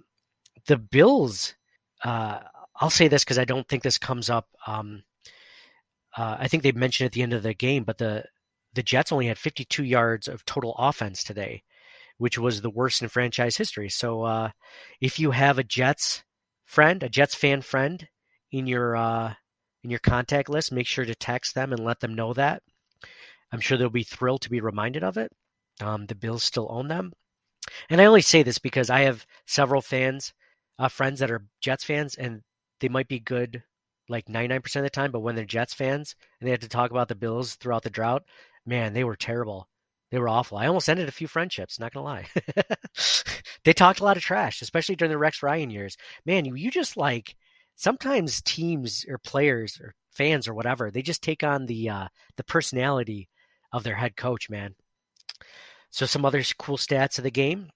S5: the Bills, uh, I'll say this because I don't think this comes up. Um, uh, I think they mentioned at the end of the game, but the the Jets only had 52 yards of total offense today, which was the worst in franchise history. So uh, if you have a Jets friend, a Jets fan friend in your uh, in your contact list, make sure to text them and let them know that. I'm sure they'll be thrilled to be reminded of it. Um, the Bills still own them, and I only say this because I have several fans, uh, friends that are Jets fans, and they might be good like 99% of the time, but when they're Jets fans and they have to talk about the Bills throughout the drought, man, they were terrible. They were awful. I almost ended a few friendships, not gonna lie. they talked a lot of trash, especially during the Rex Ryan years. Man, you, you just like sometimes teams or players or fans or whatever, they just take on the uh, the personality of their head coach, man. So some other cool stats of the game.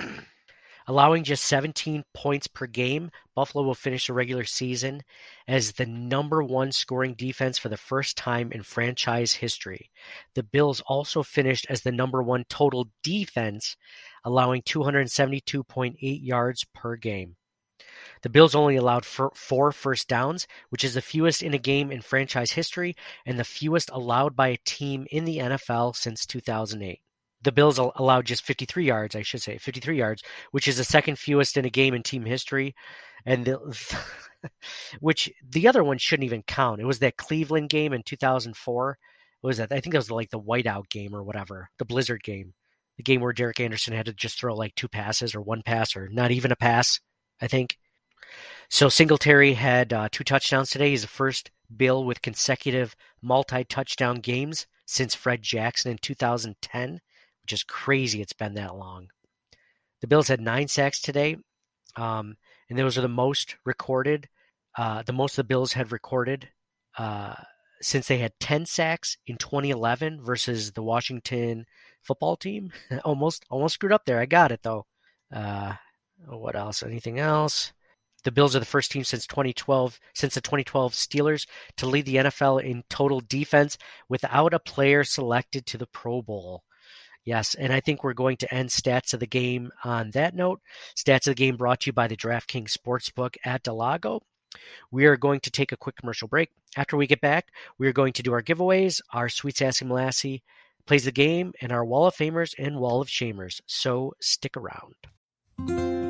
S5: Allowing just 17 points per game, Buffalo will finish the regular season as the number one scoring defense for the first time in franchise history. The Bills also finished as the number one total defense, allowing 272.8 yards per game. The Bills only allowed four first downs, which is the fewest in a game in franchise history and the fewest allowed by a team in the NFL since 2008 the Bills allowed just 53 yards, I should say, 53 yards, which is the second fewest in a game in team history, and the, which the other one shouldn't even count. It was that Cleveland game in 2004. What was that? I think that was like the whiteout game or whatever, the Blizzard game, the game where Derek Anderson had to just throw like two passes or one pass or not even a pass. I think. So Singletary had uh, two touchdowns today. He's the first Bill with consecutive multi-touchdown games since Fred Jackson in 2010 which is crazy. It's been that long. The Bills had nine sacks today, um, and those are the most recorded. Uh, the most the Bills had recorded uh, since they had 10 sacks in 2011 versus the Washington football team. almost, almost screwed up there. I got it though. Uh, Oh, what else? Anything else? The Bills are the first team since 2012, since the 2012 Steelers, to lead the NFL in total defense without a player selected to the Pro Bowl. Yes, and I think we're going to end stats of the game on that note. Stats of the game brought to you by the DraftKings Sportsbook at del Lago. We are going to take a quick commercial break. After we get back, we are going to do our giveaways, our Sweet Sassy Molassy plays the game, and our Wall of Famers and Wall of Shamers. So stick around.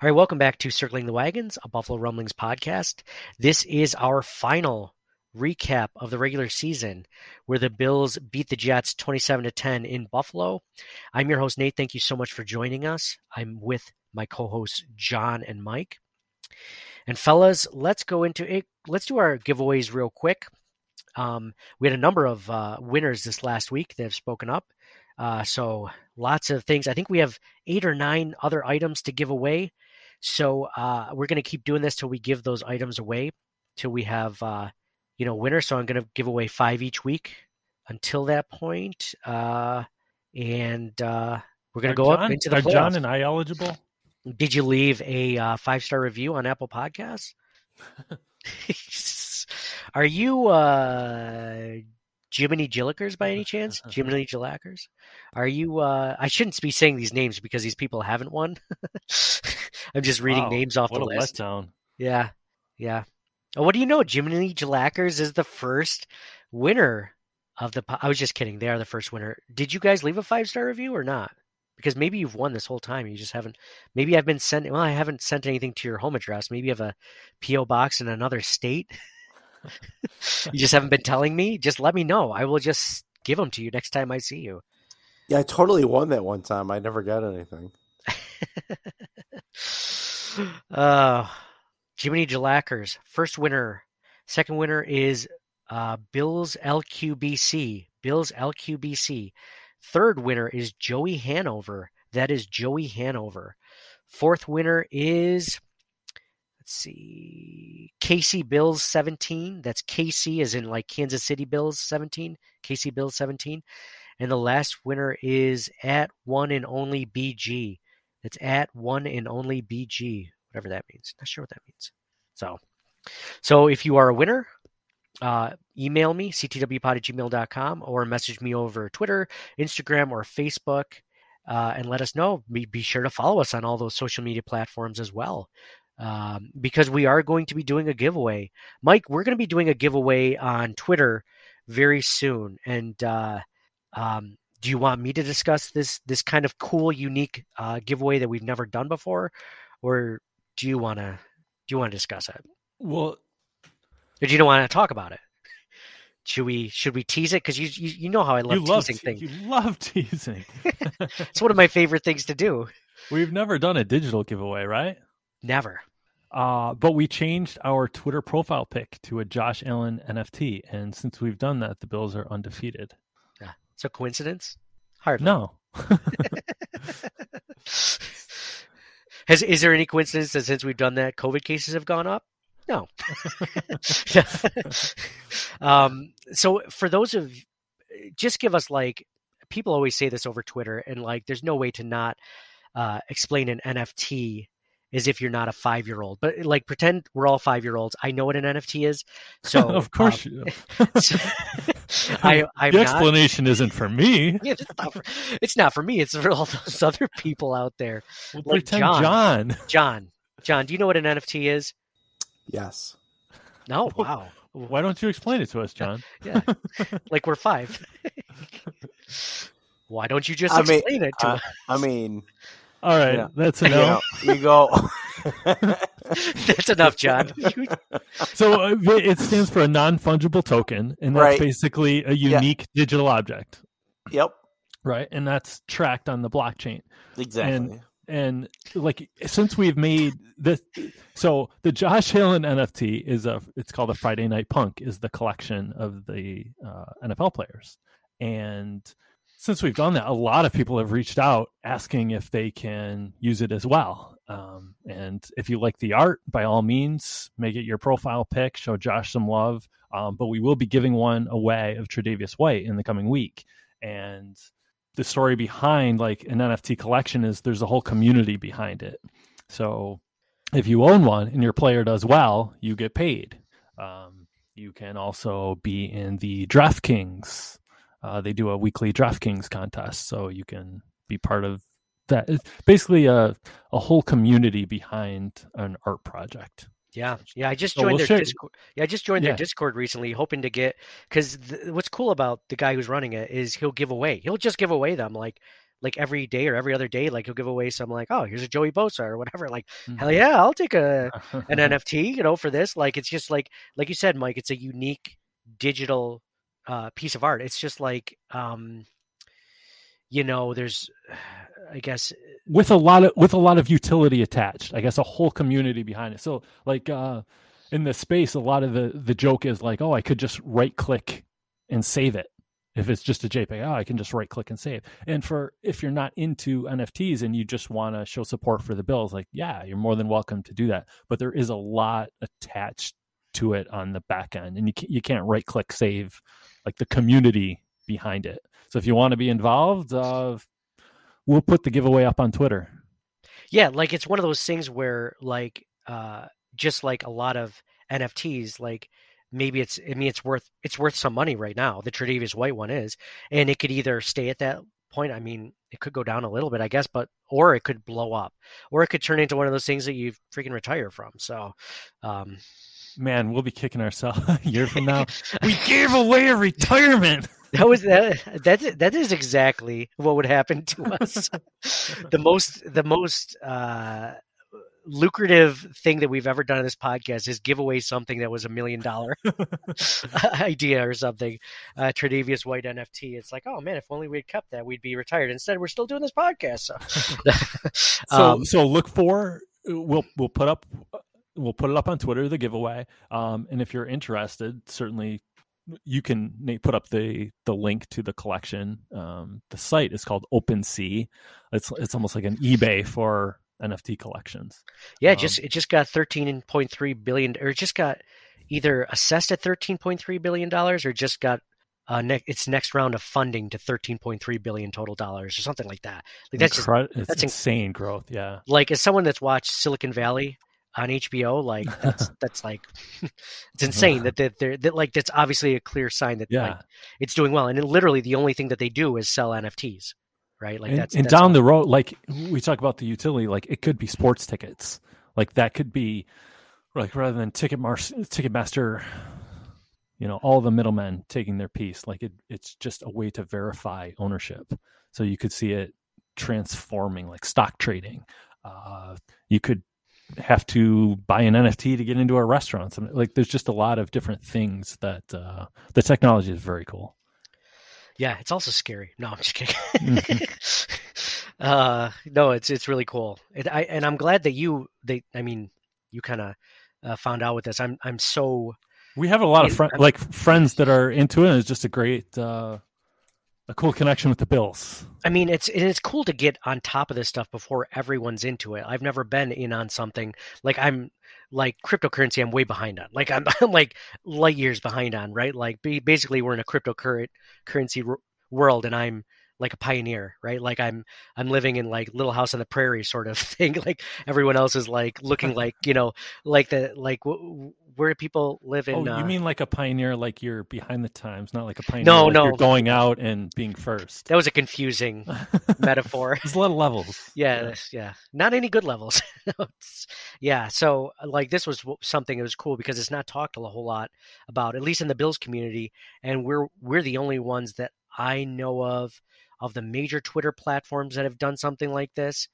S5: All right, welcome back to Circling the Wagons, a Buffalo Rumblings podcast. This is our final recap of the regular season where the Bills beat the Jets 27 to 10 in Buffalo. I'm your host Nate. Thank you so much for joining us. I'm with my co-hosts John and Mike. And fellas, let's go into it. Let's do our giveaways real quick. Um, we had a number of uh, winners this last week that have spoken up. Uh, so lots of things. I think we have eight or nine other items to give away. So uh, we're going to keep doing this till we give those items away, till we have uh, you know winners. So I'm going to give away five each week until that point, uh, and uh, we're going to go
S7: John,
S5: up into the
S7: Are
S5: playoffs.
S7: John and I eligible?
S5: Did you leave a uh, five star review on Apple Podcasts? Are you uh, Jiminy Jillikers by any chance? Jiminy Jillackers? Are you? Uh, I shouldn't be saying these names because these people haven't won. I'm just reading
S7: Wow,
S5: names off
S7: what
S5: the
S7: a
S5: list.
S7: letdown.
S5: Yeah, yeah. Oh, what do you know? Jiminy Jillackers is the first winner of the. po- I was just kidding. They are the first winner. Did you guys leave a five star review or not? because maybe you've won this whole time. You just haven't. Maybe I've been sent. Well, I haven't sent anything to your home address. Maybe you have a PO box in another state. you just haven't been telling me. Just let me know. I will just give them to you next time I see you.
S6: Yeah, I totally won that one time. I never got anything.
S5: uh, Jiminy Jalackers. First winner. Second winner is uh, Bills LQBC. Bills LQBC. Third winner is Joey Hanover. That is Joey Hanover. Fourth winner is let's see KC Bills 17. That's KC as in like Kansas City Bills 17. KC Bills 17. And the last winner is at one and only BG. That's at one and only BG, whatever that means. Not sure what that means. So, so if you are a winner, uh, email me, ctwpod at gmail.com, or message me over Twitter, Instagram, or Facebook, uh, and let us know. Be, be sure to follow us on all those social media platforms as well. Um, because we are going to be doing a giveaway. Mike, we're going to be doing a giveaway on Twitter very soon. And uh, um, do you want me to discuss this this kind of cool, unique uh, giveaway that we've never done before, or do you want to do you want to discuss it?
S7: Well,
S5: or do you don't want to talk about it? Should we should we tease it? Because you, you you know how I love
S7: you
S5: teasing
S7: love,
S5: things.
S7: You love teasing.
S5: it's one of my favorite things to do.
S7: We've never done a digital giveaway, right?
S5: Never.
S7: Uh, but we changed our Twitter profile pic to a Josh Allen NFT, and since we've done that, the Bills are undefeated.
S5: Yeah. So coincidence? Hardly.
S7: No.
S5: Has is there any coincidence that since we've done that, COVID cases have gone up? No. um, so for those of, just give us like, people always say this over Twitter, and like, there's no way to not uh, explain an NFT as if you're not a five year old. But like, pretend we're all five year olds. I know what an NFT is. So
S7: of course,
S5: um,
S7: you
S5: so I, I'm
S7: the
S5: not-
S7: explanation isn't for me.
S5: yeah, it's not, for, it's not for me. It's for all those other people out there.
S7: Well,
S5: Like
S7: pretend John.
S5: John. John, do you know what an NFT is?
S6: Yes.
S5: No. Wow.
S7: Why don't you explain it to us, John?
S5: Yeah. like we're five. Why don't you just
S6: I mean,
S5: explain it to
S6: uh,
S5: us?
S6: I mean,
S7: All right,
S6: Yeah.
S7: that's a
S6: you, know, you go.
S5: That's enough, John.
S7: So uh, it stands for a non fungible token, and that's
S6: Right.
S7: basically a
S6: Yeah.
S7: unique digital object,
S6: yep.
S7: right? And that's tracked on the blockchain.
S6: Exactly.
S7: And and like since we've made this, so the Josh Allen NFT is a it's called a Friday Night Punk is the collection of the uh, NFL players, and since we've done that, a lot of people have reached out asking if they can use it as well. Um, and if you like the art, by all means, make it your profile pic, show Josh some love. Um, but we will be giving one away of Tre'Davious White in the coming week, and the story behind like an NFT collection is there's a whole community behind it. So if you own one and your player does well, you get paid. Um, you can also be in the DraftKings. Uh, they do a weekly DraftKings contest, so you can be part of that. It's basically a a whole community behind an art project.
S5: Yeah, yeah. I just
S7: So
S5: joined
S7: we'll
S5: their Discord. Yeah, I just joined
S7: Yeah.
S5: their Discord recently, hoping to get because th- what's cool about the guy who's running it is he'll give away. He'll just give away them like like every day or every other day. Like he'll give away some like oh here's a Joey Bosa or whatever. Like
S7: Mm-hmm.
S5: hell yeah, I'll take a an NFT you know for this. Like it's just like like you said, Mike. It's a unique digital uh, piece of art. It's just like um, you know, there's I guess
S7: with a lot of with a lot of utility attached. I guess a whole community behind it. So like uh in the space, a lot of the the joke is like, oh, I could just right click and save it. If it's just a JPEG, oh, I can just right click and save. And for if you're not into NFTs and you just want to show support for the bills, like yeah, you're more than welcome to do that. But there is a lot attached to it on the back end, and you can't, you can't right click save like the community behind it. So if you want to be involved, uh, we'll put the giveaway up on Twitter.
S5: Yeah, like it's one of those things where like uh just like a lot of NFTs, like maybe it's I mean it's worth it's worth some money right now. The Tre'Davious White one is. And it could either stay at that point. I mean, it could go down a little bit, I guess, but or it could blow up. Or it could turn into one of those things that you freaking retire from. So um
S7: Man, we'll be kicking ourselves a year from now. we gave away a retirement.
S5: that was that that that is exactly what would happen to us. the most the most uh, lucrative thing that we've ever done on this podcast is give away something that was a million dollar idea or something. Uh, Tre'Davious White NFT. It's like, oh man, if only we'd kept that, we'd be retired. Instead, we're still doing this podcast. So,
S7: So
S5: um,
S7: so look for we'll we'll put up we'll put it up on Twitter the giveaway. Um, and if you're interested, certainly you can put up the the link to the collection. Um, the site is called OpenSea. It's it's almost like an eBay for NFT collections.
S5: Yeah, it just it just got thirteen point three billion, or just got either assessed at thirteen point three billion dollars, or just got uh, ne- its next round of funding to thirteen point three billion total dollars, or something like that. Like that's just,
S7: Incre- it's
S5: that's inc-
S7: insane growth. Yeah.
S5: like as someone that's watched Silicon Valley on HBO, like that's that's like it's insane that that they're that like that's obviously a clear sign that
S7: Yeah.
S5: like it's doing well, and it, literally the only thing that they do is sell NFTs, right? Like
S7: and,
S5: that's
S7: and
S5: that's
S7: down
S5: all.
S7: the road, like we talk about the utility, like it could be sports tickets. Like that could be like rather than Ticketmar- Ticketmaster, you know, all the middlemen taking their piece. Like it, it's just a way to verify ownership. So you could see it transforming, like stock trading. Uh, you could have to buy an NFT to get into a restaurant. Something like there's just a lot of different things that uh, the technology is very cool.
S5: Yeah, it's also scary. No, I'm just kidding.
S7: Mhm.
S5: uh, no, it's it's really cool. It, I and I'm glad that you they. I mean, you kind of uh, found out with this. I'm I'm so.
S7: We have a lot of
S5: in-
S7: like friends that are into it. and It's just a great, uh, a cool connection with the Bills.
S5: I mean, it's it's cool to get on top of this stuff before everyone's into it. I've never been in on something like I'm like cryptocurrency. I'm way behind on. Like I'm, I'm like light years behind on. Right? Like basically, we're in a cryptocurrency world, and I'm like a pioneer. Right? Like I'm I'm living in like Little House on the Prairie sort of thing. Like everyone else is like looking like you know like the like w- where do people live in?
S7: oh,
S5: uh,
S7: you mean like a pioneer, like you're behind the times, not like a pioneer.
S5: No,
S7: like
S5: no.
S7: you're going out and being first.
S5: that was a confusing metaphor.
S7: There's a lot of levels.
S5: yeah, this- yeah, not any good levels. Yeah, so uh, like this was something that was cool because it's not talked a whole lot about, at least in the Bills community, and we're we're the only ones that I know of of the major Twitter platforms that have done something like this,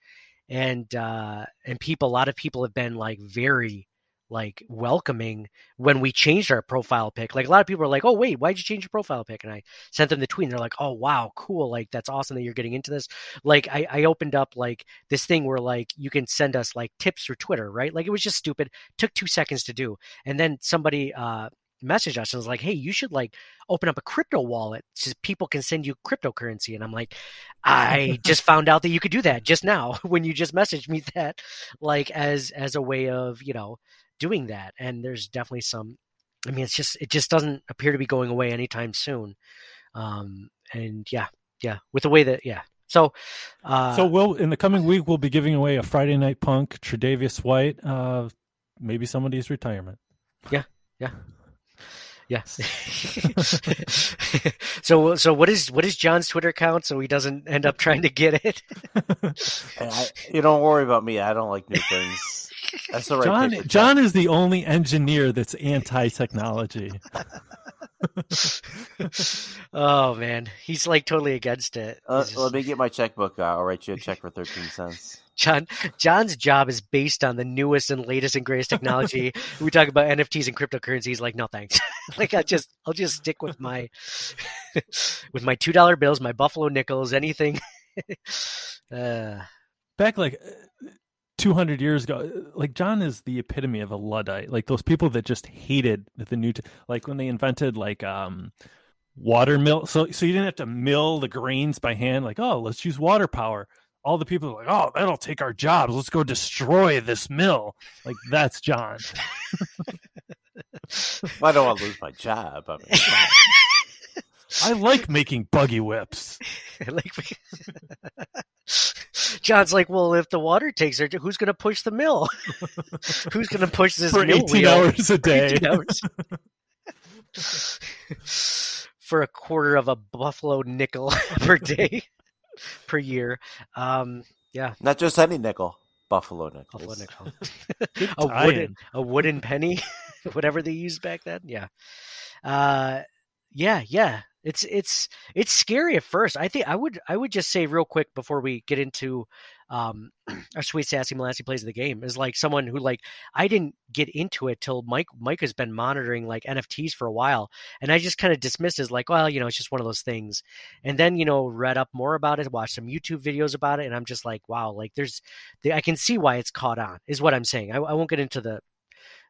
S5: and uh, and people, a lot of people have been like very like welcoming when we changed our profile pic. Like a lot of people are like, "Oh wait, why'd you change your profile pic?" And I sent them the tweet, and they're like, "Oh wow, cool! Like that's awesome that you're getting into this." Like I, I opened up like this thing where like you can send us like tips through Twitter, right? Like it was just stupid, took two seconds to do, and then somebody uh messaged us and was like, "Hey, you should like open up a crypto wallet so people can send you cryptocurrency." And I'm like, I just found out that you could do that just now when you just messaged me that, like as as a way of you know doing that. And there's definitely some. I mean, it's just it just doesn't appear to be going away anytime soon. Um, and yeah, yeah, with the way that yeah. So, uh,
S7: so we'll in the coming week we'll be giving away a Friday Night Punk, Tre'Davious White, uh, maybe somebody's retirement.
S5: Yeah, yeah, yeah. so, so what is what is John's Twitter account so he doesn't end up trying to get it?
S6: And I, you don't worry about me. I don't like new things. That's the right
S7: John
S6: paper
S7: John is the only engineer that's anti-technology.
S5: oh man, he's like totally against it.
S6: Uh,
S5: just-
S6: let me get my checkbook out. I'll write you a check for thirteen cents.
S5: John John's job is based on the newest and latest and greatest technology. we talk about NFTs and cryptocurrencies. Like, no thanks. like I just I'll just stick with my with my two dollar bills, my Buffalo nickels, anything. uh,
S7: Back like 200 years ago, like John is the epitome of a luddite. Like those people that just hated the new, t- like when they invented like um water mill. So so you didn't have to mill the grains by hand. Like oh, let's use water power. All the people are like, oh, that'll take our jobs. Let's go destroy this mill. Like that's John.
S6: I don't want to lose my job. I mean,
S7: I like making buggy whips.
S5: like John's like, well, if the water takes her, who's going to push the mill? who's going to push this
S7: For
S5: mill
S7: 18
S5: wheel?
S7: hours a day.
S5: 18 hours. For a quarter of a buffalo nickel per day, per year. Um, yeah,
S6: not just any nickel, buffalo nickels.
S5: buffalo nickel. A
S7: tie-in.
S5: wooden, a wooden penny, whatever they used back then. Yeah. Uh, Yeah, yeah. It's it's it's scary at first. I think I would I would just say real quick before we get into um our sweet sassy Molassy plays the game is like someone who like I didn't get into it till Mike Mike has been monitoring like NFTs for a while and I just kind of dismissed as like well you know it's just one of those things and then you know read up more about it watched some YouTube videos about it and I'm just like wow like there's I can see why it's caught on is what I'm saying I, I won't get into the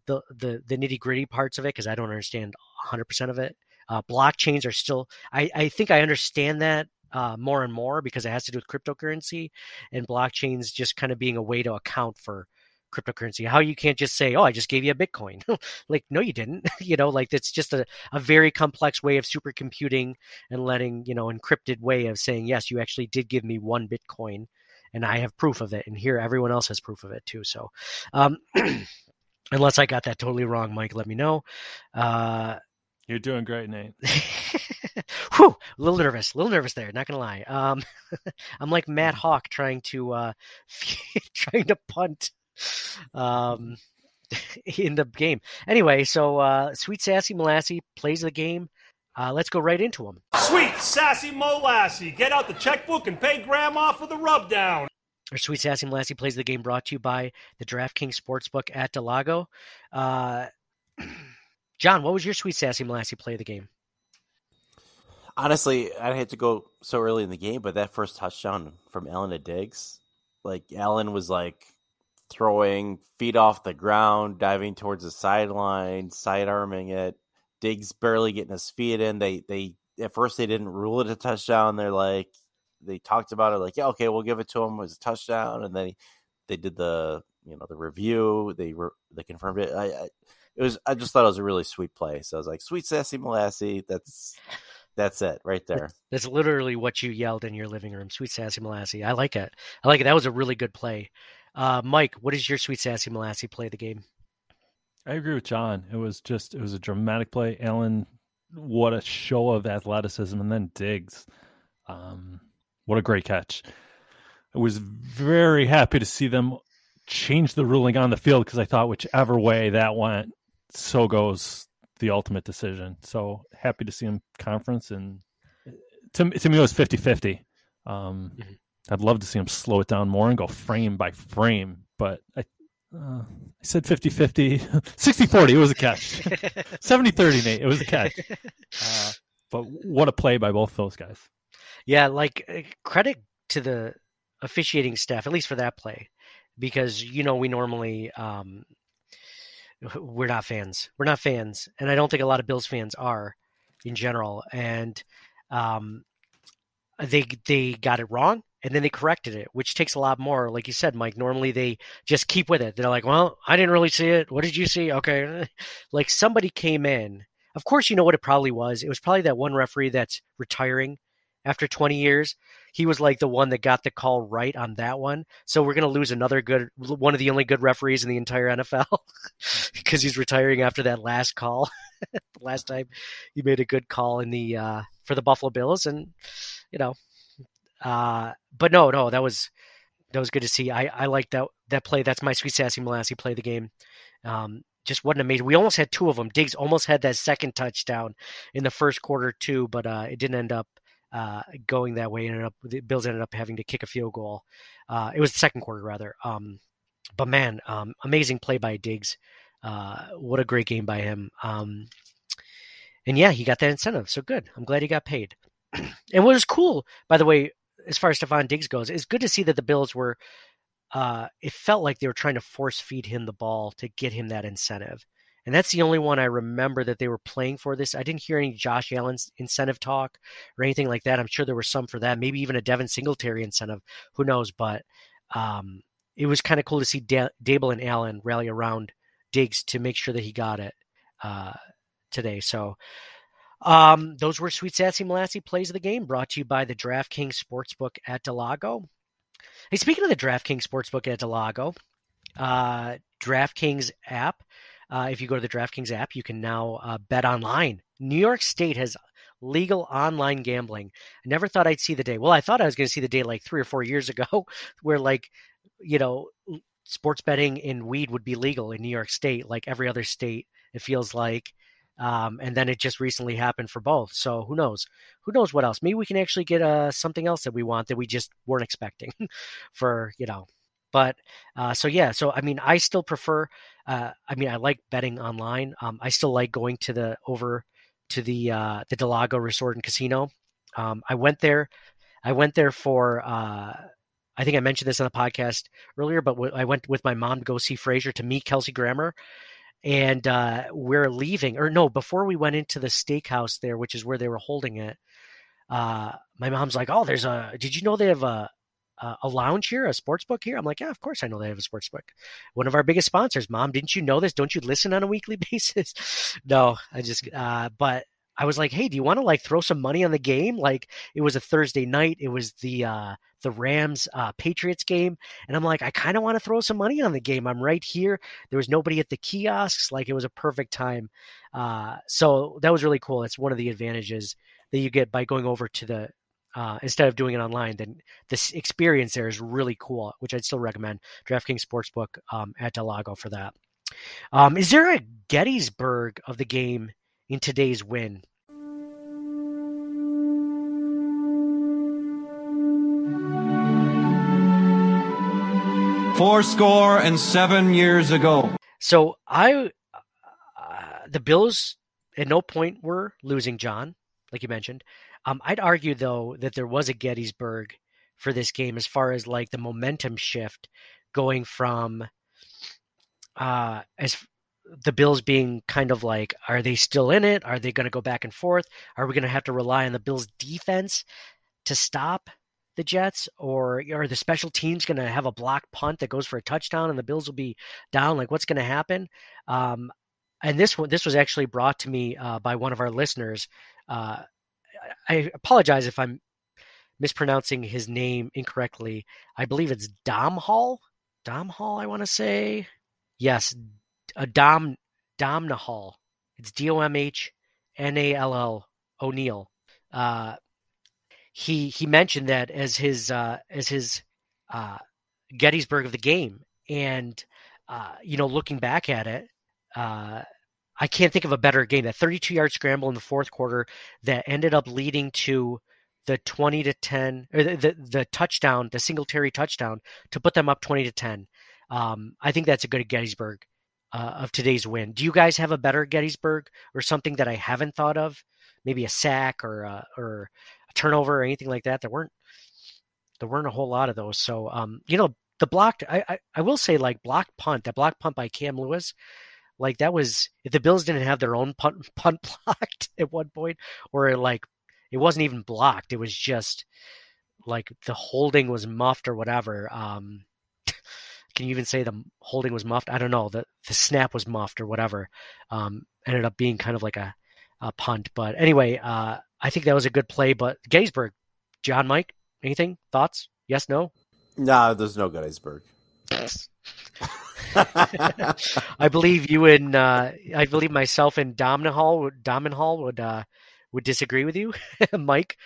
S5: the the, the nitty gritty parts of it because I don't understand 100 percent of it uh, blockchains are still I, I think I understand that uh, more and more because it has to do with cryptocurrency and blockchains just kind of being a way to account for cryptocurrency. How you can't just say oh i just gave you a bitcoin. Like no you didn't. You know like it's just a, a very complex way of supercomputing and letting you know encrypted way of saying yes you actually did give me one bitcoin and i have proof of it and here everyone else has proof of it too. So um, unless i got that totally wrong mike let me know. Uh,
S7: you're doing great, Nate.
S5: Whew, a little nervous, a little nervous there. Not gonna lie. Um, I'm like Matt
S7: Mm.
S5: Haack trying to uh, trying to punt um, in the game. Anyway, so uh, Sweet Sassy Molassy plays the game. Uh, let's go right into him.
S2: Sweet sassy Molassy, get out the checkbook and pay Grandma for the rubdown.
S5: Our Sweet Sassy Molassy plays the game brought to you by the DraftKings Sportsbook at del Lago. Uh, John, what was your Sweet Sassy Molassy play of the game?
S6: Honestly, I hate to go so early in the game, but that first touchdown from Allen to Diggs, like Allen was like throwing feet off the ground, diving towards the sideline, side arming it. Diggs barely getting his feet in. They they at first they didn't rule it a touchdown. They're like they talked about it like yeah okay we'll give it to him as a touchdown, and then they did the you know the review. They were they confirmed it. I, I it was I just thought it was a really sweet play. So I was like sweet sassy molassy. That's that's it right there.
S5: That's literally what you yelled in your living room. Sweet Sassy Molassy. I like it. I like it. That was a really good play. Uh, Mike, what is your Sweet Sassy Molassy play of the game?
S7: I agree with John. It was just it was a dramatic play. Allen, what a show of athleticism, and then Diggs, um, what a great catch. I was very happy to see them change the ruling on the field because I thought whichever way that went, so goes the ultimate decision. So happy to see him conference and to, to me it was 50-50. Um,
S5: Mm-hmm.
S7: I'd love to see him slow it down more and go frame by frame, but I uh, I said 50-50, 60-40, it was a catch. 70-30, Nate, it was a catch. Uh, but what a play by both those guys.
S5: Yeah, like uh, credit to the officiating staff, at least for that play, because you know we normally um, we're not fans. We're not fans, and I don't think a lot of Bills fans are in general. And um, they they got it wrong, and then they corrected it, which takes a lot more. Like you said, Mike. Normally they just keep with it. They're like, "Well, I didn't really see it. What did you see?" Okay, like somebody came in. Of course, you know what it probably was. It was probably that one referee that's retiring after 20 years. He was like the one that got the call right on that one. So we're going to lose another good, one of the only good referees in the entire NFL because he's retiring after that last call. the last time he made a good call in the, uh, for the Buffalo Bills. And, you know, uh, but no, no, that was, that was good to see. I, I like that, that play. That's my sweet sassy Molassy play the game. Um, just an amazing. We almost had two of them. Diggs almost had that second touchdown in the first quarter too, but uh, it didn't end up uh, going that way. Ended up the Bills ended up having to kick a field goal. Uh, it was the second quarter rather. Um, but man, um, amazing play by Diggs. Uh, what a great game by him. Um, and yeah, he got that incentive. So good. I'm glad he got paid. and what was cool, by the way, as far as Stefon Diggs goes, it's good to see that the Bills were. Uh, it felt like they were trying to force feed him the ball to get him that incentive. And that's the only one I remember that they were playing for this. I didn't hear any Josh Allen's incentive talk or anything like that. I'm sure there was some for that, maybe even a Devin Singletary incentive. Who knows? But um, it was kind of cool to see da- Daboll and Allen rally around Diggs to make sure that he got it uh, today. So um, those were Sweet Sassy Molassy plays of the game brought to you by the DraftKings Sportsbook at del Lago. Hey, speaking of the DraftKings Sportsbook at del Lago, uh, DraftKings app. Uh, if you go to the DraftKings app, you can now uh, bet online. New York State has legal online gambling. I never thought I'd see the day. Well, I thought I was going to see the day like three or four years ago, where like you know sports betting in weed would be legal in New York State, like every other state. It feels like Um, and then it just recently happened for both. So who knows? Who knows what else? Maybe we can actually get uh, something else that we want that we just weren't expecting for you know. But uh, so yeah, so I mean, I still prefer. Uh, I mean, I like betting online. Um, I still like going to the over to the uh, the Del Lago Resort and Casino. Um, I went there. I went there for. Uh, I think I mentioned this on the podcast earlier, but w- I went with my mom to go see Frasier to meet Kelsey Grammer, and uh, we're leaving. Or no, before we went into the steakhouse there, which is where they were holding it. Uh, my mom's like, "Oh, there's a. Did you know they have a a lounge here, a sports book here?" I'm like, "Yeah, of course I know they have a sports book. One of our biggest sponsors, Mom. Didn't you know this? Don't you listen on a weekly basis?" no, I just. Uh, but I was like, "Hey, do you want to like throw some money on the game?" Like it was a Thursday night. It was the uh, the Rams uh, Patriots game, and I'm like, I kind of want to throw some money on the game. I'm right here. There was nobody at the kiosks. Like it was a perfect time. Uh, so that was really cool. That's one of the advantages that you get by going over to the uh, instead of doing it online. Then this experience there is really cool, which I'd still recommend. DraftKings Sportsbook um, at del Lago for that. Um, is there a Gettysburg of the game in today's win?
S13: Four score and seven years ago.
S5: So I, uh, the Bills at no point were losing John, like you mentioned. Um, I'd argue though that there was a Gettysburg for this game as far as like the momentum shift going from uh, as the Bills being kind of like, are they still in it? Are they going to go back and forth? Are we going to have to rely on the Bills defense to stop the Jets, or are the special teams going to have a block punt that goes for a touchdown and the Bills will be down? Like, what's going to happen? Um, and this one, this was actually brought to me uh, by one of our listeners. Uh, I apologize if I'm mispronouncing his name incorrectly. I believe it's Dom Hall. Dom Hall, I want to say. Yes, a Dom Domnall. It's D O M H N A L L O'Neill. Uh, he he mentioned that as his uh, as his uh, Gettysburg of the game, and uh, you know, looking back at it, uh, I can't think of a better game. That 32 yard scramble in the fourth quarter that ended up leading to the 20 to 10 or the, the, the touchdown, the Singletary touchdown to put them up 20 to 10. Um, I think that's a good Gettysburg uh, of today's win. Do you guys have a better Gettysburg or something that I haven't thought of? Maybe a sack or a, or a turnover or anything like that. There weren't there weren't a whole lot of those. So um, you know, the blocked I, I, I will say like blocked punt, that block punt by Cam Lewis, like that was if the Bills didn't have their own punt punt blocked at one point, or like it wasn't even blocked. It was just like the holding was muffed or whatever. Um, can you even say the holding was muffed? I don't know. The the snap was muffed or whatever. Um, ended up being kind of like a, a punt. But anyway, uh, I think that was a good play. But Gettysburg, John, Mike, anything thoughts? Yes, no.
S6: No, there's no Gettysburg.
S5: I believe you and uh, I believe myself and Domnall Domenhall would uh, would disagree with you, Mike.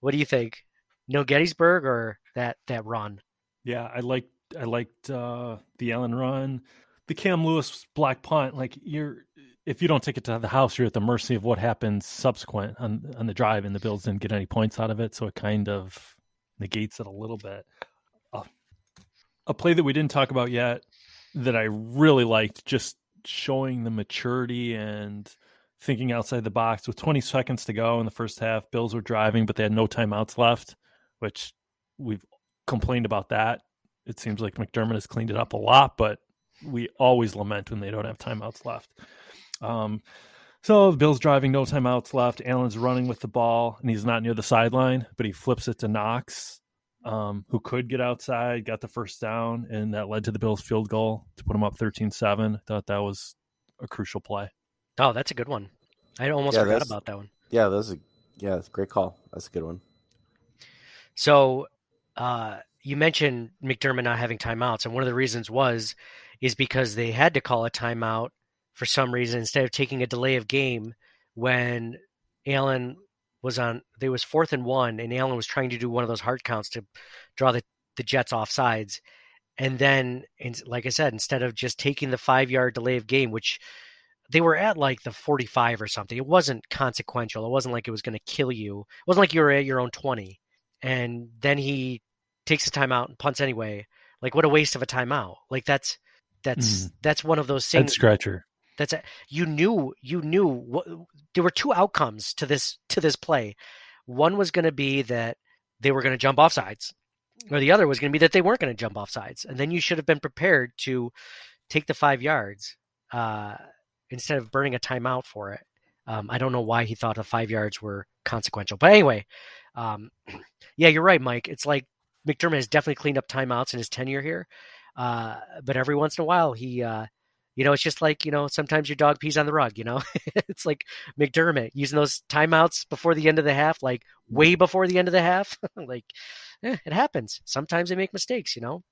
S5: What do you think? No Gettysburg or that that run?
S7: Yeah, I liked I liked uh, the Allen run, the Cam Lewis black punt. Like you're, if you don't take it to the house, you're at the mercy of what happens subsequent on on the drive, and the Bills didn't get any points out of it, so it kind of negates it a little bit. Uh, a play that we didn't talk about yet that I really liked, just showing the maturity and thinking outside the box. With 20 seconds to go in the first half, Bills were driving, but they had no timeouts left, which we've complained about that. It seems like McDermott has cleaned it up a lot, but we always lament when they don't have timeouts left. Um, so Bills driving, no timeouts left. Allen's running with the ball, and he's not near the sideline, but he flips it to Knox, um, who could get outside, got the first down, and that led to the Bills' field goal to put them up 13 7. I thought that was a crucial play.
S5: Oh, that's a good one. I almost
S6: Yeah,
S5: forgot about that one.
S6: Yeah, that's a yeah, it's a great call. That's a good one.
S5: So, uh, you mentioned McDermott not having timeouts, and one of the reasons was is because they had to call a timeout for some reason instead of taking a delay of game when Allen was on. they was fourth and one, and Allen was trying to do one of those hard counts to draw the the Jets off sides, and then, and like I said, instead of just taking the five yard delay of game, which they were at like the 45 or something. It wasn't consequential. It wasn't like it was going to kill you. It wasn't like you were at your own 20. And then he takes a timeout and punts anyway. Like what a waste of a timeout. Like that's that's
S7: Mm.
S5: that's one of those things.
S7: Head scratcher.
S5: That's a, you knew you knew what there were two outcomes to this to this play. One was going to be that they were going to jump off sides, or the other was going to be that they weren't going to jump off sides. And then you should have been prepared to take the five yards uh, instead of burning a timeout for it. Um, I don't know why he thought the five yards were consequential, but anyway, um, yeah, you're right, Mike. It's like McDermott has definitely cleaned up timeouts in his tenure here, uh, but every once in a while he. Uh, you know, it's just like, you know, sometimes your dog pees on the rug, you know? it's like McDermott using those timeouts before the end of the half, like way before the end of the half. like, eh, it happens. Sometimes they make mistakes, you know?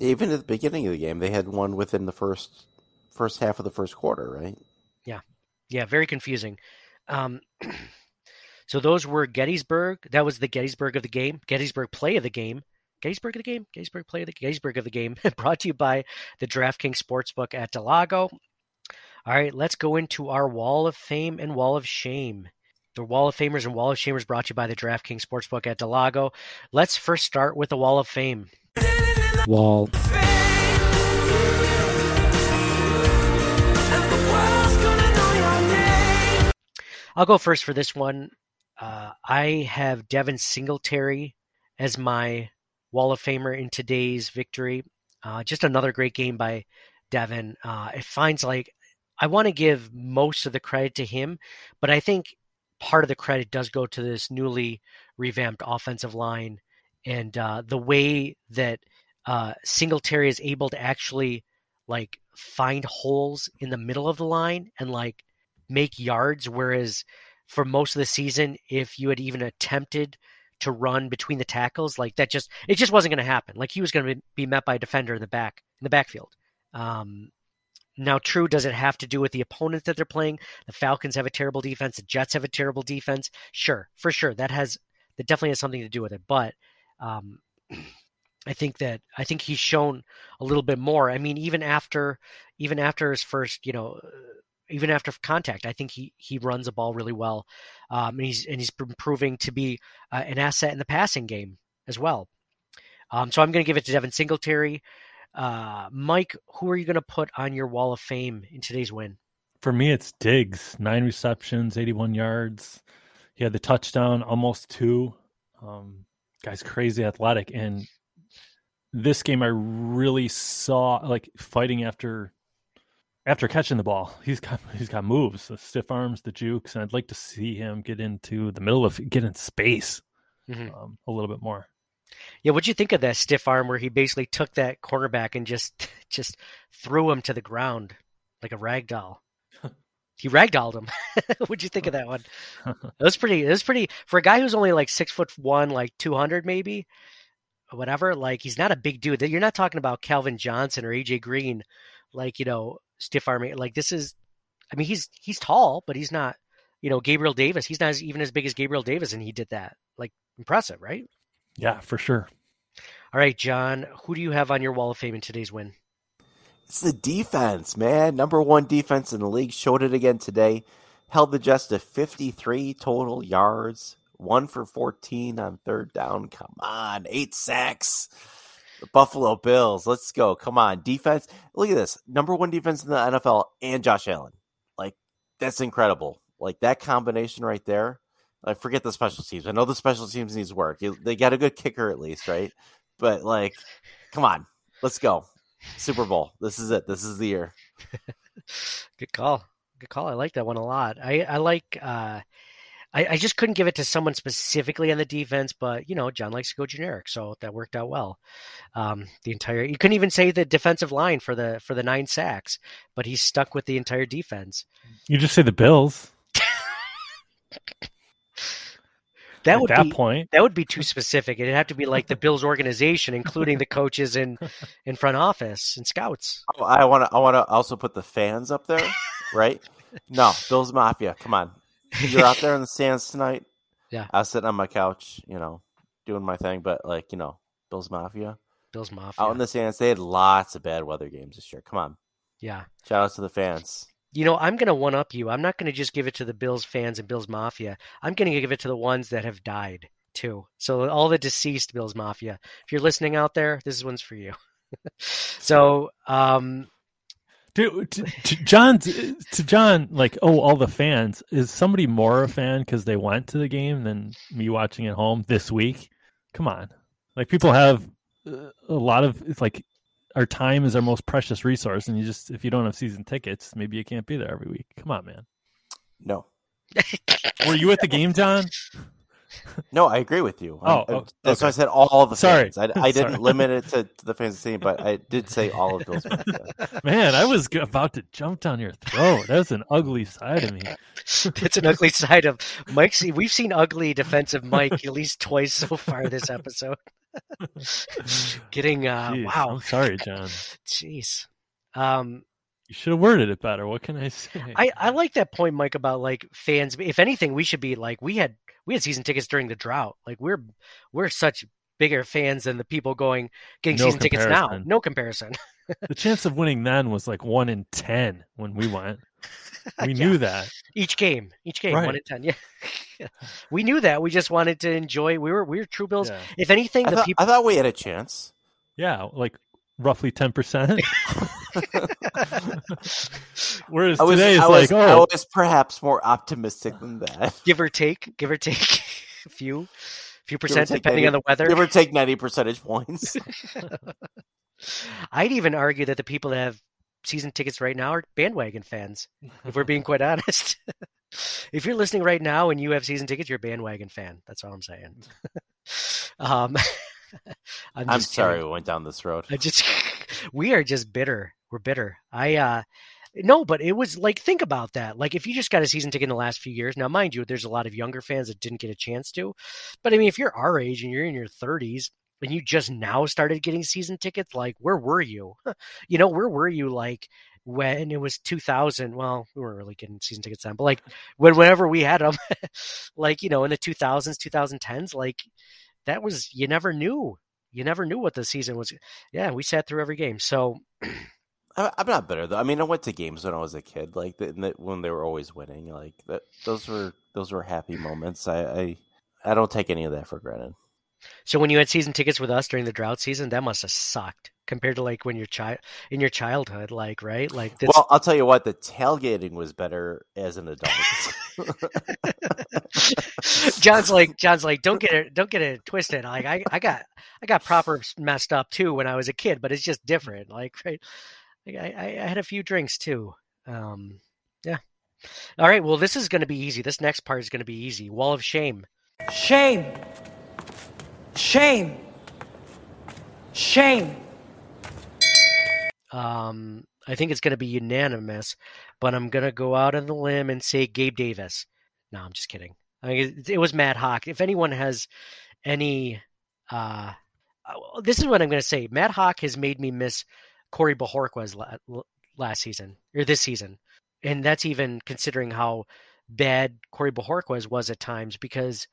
S6: Even at the beginning of the game, they had one within the first first half of the first quarter, right?
S5: Yeah. Yeah, very confusing. Um, so those were Gettysburg. That was the Gettysburg of the game, Gettysburg play of the game. Gettysburg of the game, Gettysburg play the Gettysburg of the game, brought to you by the DraftKings Sportsbook at del Lago. All right, let's go into our Wall of Fame and Wall of Shame. The Wall of Famers and Wall of Shamers brought to you by the DraftKings Sportsbook at del Lago. Let's first start with the Wall of Fame.
S7: Wall.
S5: I'll go first for this one. Uh, I have Devin Singletary as my Wall of Famer in today's victory. Uh, just another great game by Devin. Uh, it finds like I want to give most of the credit to him, but I think part of the credit does go to this newly revamped offensive line and uh, the way that uh, Singletary is able to actually like find holes in the middle of the line and like make yards. Whereas for most of the season, if you had even attempted to run between the tackles, like that just it just wasn't going to happen. Like he was going to be met by a defender in the back in the backfield. Um, now, true, does it have to do with the opponent that they're playing? The Falcons have a terrible defense. The Jets have a terrible defense. Sure, for sure, that has that definitely has something to do with it. But um, I think that I think he's shown a little bit more. I mean, even after even after his first, you know, even after contact, I think he he runs the ball really well, um, and he's and he's been proving to be uh, an asset in the passing game as well. Um, so I'm going to give it to Devin Singletary. Uh, Mike, who are you going to put on your wall of fame in today's win?
S7: For me, it's Diggs. Nine receptions, 81 yards. He had the touchdown, almost two. Um, guy's crazy athletic. And this game, I really saw like fighting after after catching the ball. He's got he's got moves, the stiff arms, the jukes, and I'd like to see him get into the middle of get in space
S5: Mhm.
S7: um, a little bit more.
S5: Yeah, what'd you think of that stiff arm where he basically took that cornerback and just just threw him to the ground like a rag doll? he ragdolled him. what'd you think of that one? It was pretty. It was pretty for a guy who's only like six foot one, like two hundred maybe, or whatever. Like he's not a big dude. You're not talking about Calvin Johnson or AJ Green, like you know stiff arming. Like this is, I mean he's he's tall, but he's not. You know Gabriel Davis. He's not as, even as big as Gabriel Davis, and he did that. Like impressive, right?
S7: Yeah, for sure.
S5: All right, John, who do you have on your wall of fame in today's win?
S6: It's the defense, man. Number one defense in the league. Showed it again today. Held the Jets to 53 total yards. One for 14 on third down. Come on. Eight sacks. The Buffalo Bills. Let's go. Come on. Defense. Look at this. Number one defense in the NFL and Josh Allen. Like, that's incredible. Like, that combination right there. I forget the special teams. I know the special teams needs work. They got a good kicker at least, right? But, like, come on. Let's go. Super Bowl. This is it. This is the year.
S5: Good call. Good call. I like that one a lot. I I like. Uh, I I just couldn't give it to someone specifically on the defense, but you know, John likes to go generic, so that worked out well. Um, the entire you couldn't even say the defensive line for the for the nine sacks, but he's stuck with the entire defense.
S7: You just say the Bills.
S5: That
S7: At
S5: would
S7: that
S5: be,
S7: point.
S5: That would be too specific. It'd have to be like the Bills organization, including the coaches in in front office and scouts.
S6: Oh, I want to. I want to also put the fans up there, right? No, Bills Mafia. Come on, you're out there in the stands tonight.
S5: Yeah.
S6: I was sitting on my couch, you know, doing my thing, but like you know, Bills Mafia
S5: Bills Mafia.
S6: out in the stands. They had lots of bad weather games this year. Come on,
S5: Yeah.
S6: shout out to the fans.
S5: You know, I'm going to one up you. I'm not going to just give it to the Bills fans and Bills Mafia. I'm going to give it to the ones that have died too. So all the deceased Bills Mafia. If you're listening out there, this one's for you. so, um,
S7: Dude, to, to John, to John, like, oh, all the fans. Is somebody more a fan because they went to the game than me watching at home this week? Come on, like people have uh, a lot of. It's like our time is our most precious resource, and you just if you don't have season tickets, maybe you can't be there every week. Come on, man.
S6: No.
S7: Were you at the game, John?
S6: No, I agree with you.
S7: Oh,
S6: I- that's why I said all the
S7: Sorry.
S6: fans. I, I didn't
S7: Sorry.
S6: limit it to, to the fans of the team, but I did say all of Bills. fans.
S7: Man, I was about to jump down your throat. That's an ugly side of me.
S5: it's an ugly side of Mike's. We've seen ugly defensive Mike at least twice so far this episode. Getting uh,
S7: Jeez,
S5: wow.
S7: I'm sorry, John.
S5: Jeez. Um,
S7: You should have worded it better. What can I say?
S5: I, I like that point, Mike, about like fans. If anything, we should be like we had we had season tickets during the drought. Like we're we're such bigger fans than the people going getting
S7: No
S5: season tickets now. No comparison.
S7: the chance of winning then was like one in ten when we went. We
S5: Yeah.
S7: knew that.
S5: Each game, each game, one in ten. Yeah, we knew that. We just wanted to enjoy. We were we were true Bills.
S7: Yeah.
S5: If anything,
S6: I
S5: the
S6: thought,
S5: people.
S6: I thought we had a chance.
S7: Yeah, like roughly ten percent. Whereas
S6: I was,
S7: today it's
S6: I was,
S7: like,
S6: I
S7: oh,
S6: was perhaps more optimistic than that.
S5: give or take, give or take, a few, few percent depending
S6: 90
S5: on the weather.
S6: Give or take ninety percentage points.
S5: I'd even argue that the people that have season tickets right now are bandwagon fans. If we're being quite honest, if you're listening right now and you have season tickets, you're a bandwagon fan. That's all I'm saying. um, I'm,
S6: I'm sorry
S5: kidding.
S6: we went down this road.
S5: I just we are just bitter. We're bitter. I uh no, but it was like think about that. Like if you just got a season ticket in the last few years, now mind you, there's a lot of younger fans that didn't get a chance to. But I mean, if you're our age and you're in your 30s and you just now started getting season tickets, like where were you? You know, where were you like when it was 2000? Well, we weren't really getting season tickets then, but like when whenever we had them, like you know, in the 2000s, 2010s, like that was you never knew. You never knew what the season was. Yeah, we sat through every game. So
S6: I'm not bitter though. I mean, I went to games when I was a kid, like the, the, when they were always winning. Like that, those were those were happy moments. I, I I don't take any of that for granted.
S5: So when you had season tickets with us during the drought season, that must have sucked compared to like when your child in your childhood, like right, like that's,
S6: Well, I'll tell you what, the tailgating was better as an adult.
S5: John's like John's like don't get it don't get it twisted. Like I I got I got proper messed up too when I was a kid, but it's just different. Like right, like, I I had a few drinks too. Um, yeah. All right. Well, this is going to be easy. This next part is going to be easy. Wall of shame.
S8: Shame. Shame. Shame.
S5: Um, I think it's going to be unanimous, but I'm going to go out on the limb and say Gabe Davis. No, I'm just kidding. I mean, it, it was Matt Haack. If anyone has any, uh, uh, this is what I'm going to say. Matt Haack has made me miss Corey Bojorquez la- last season or this season, and that's even considering how bad Corey Bojorquez was at times because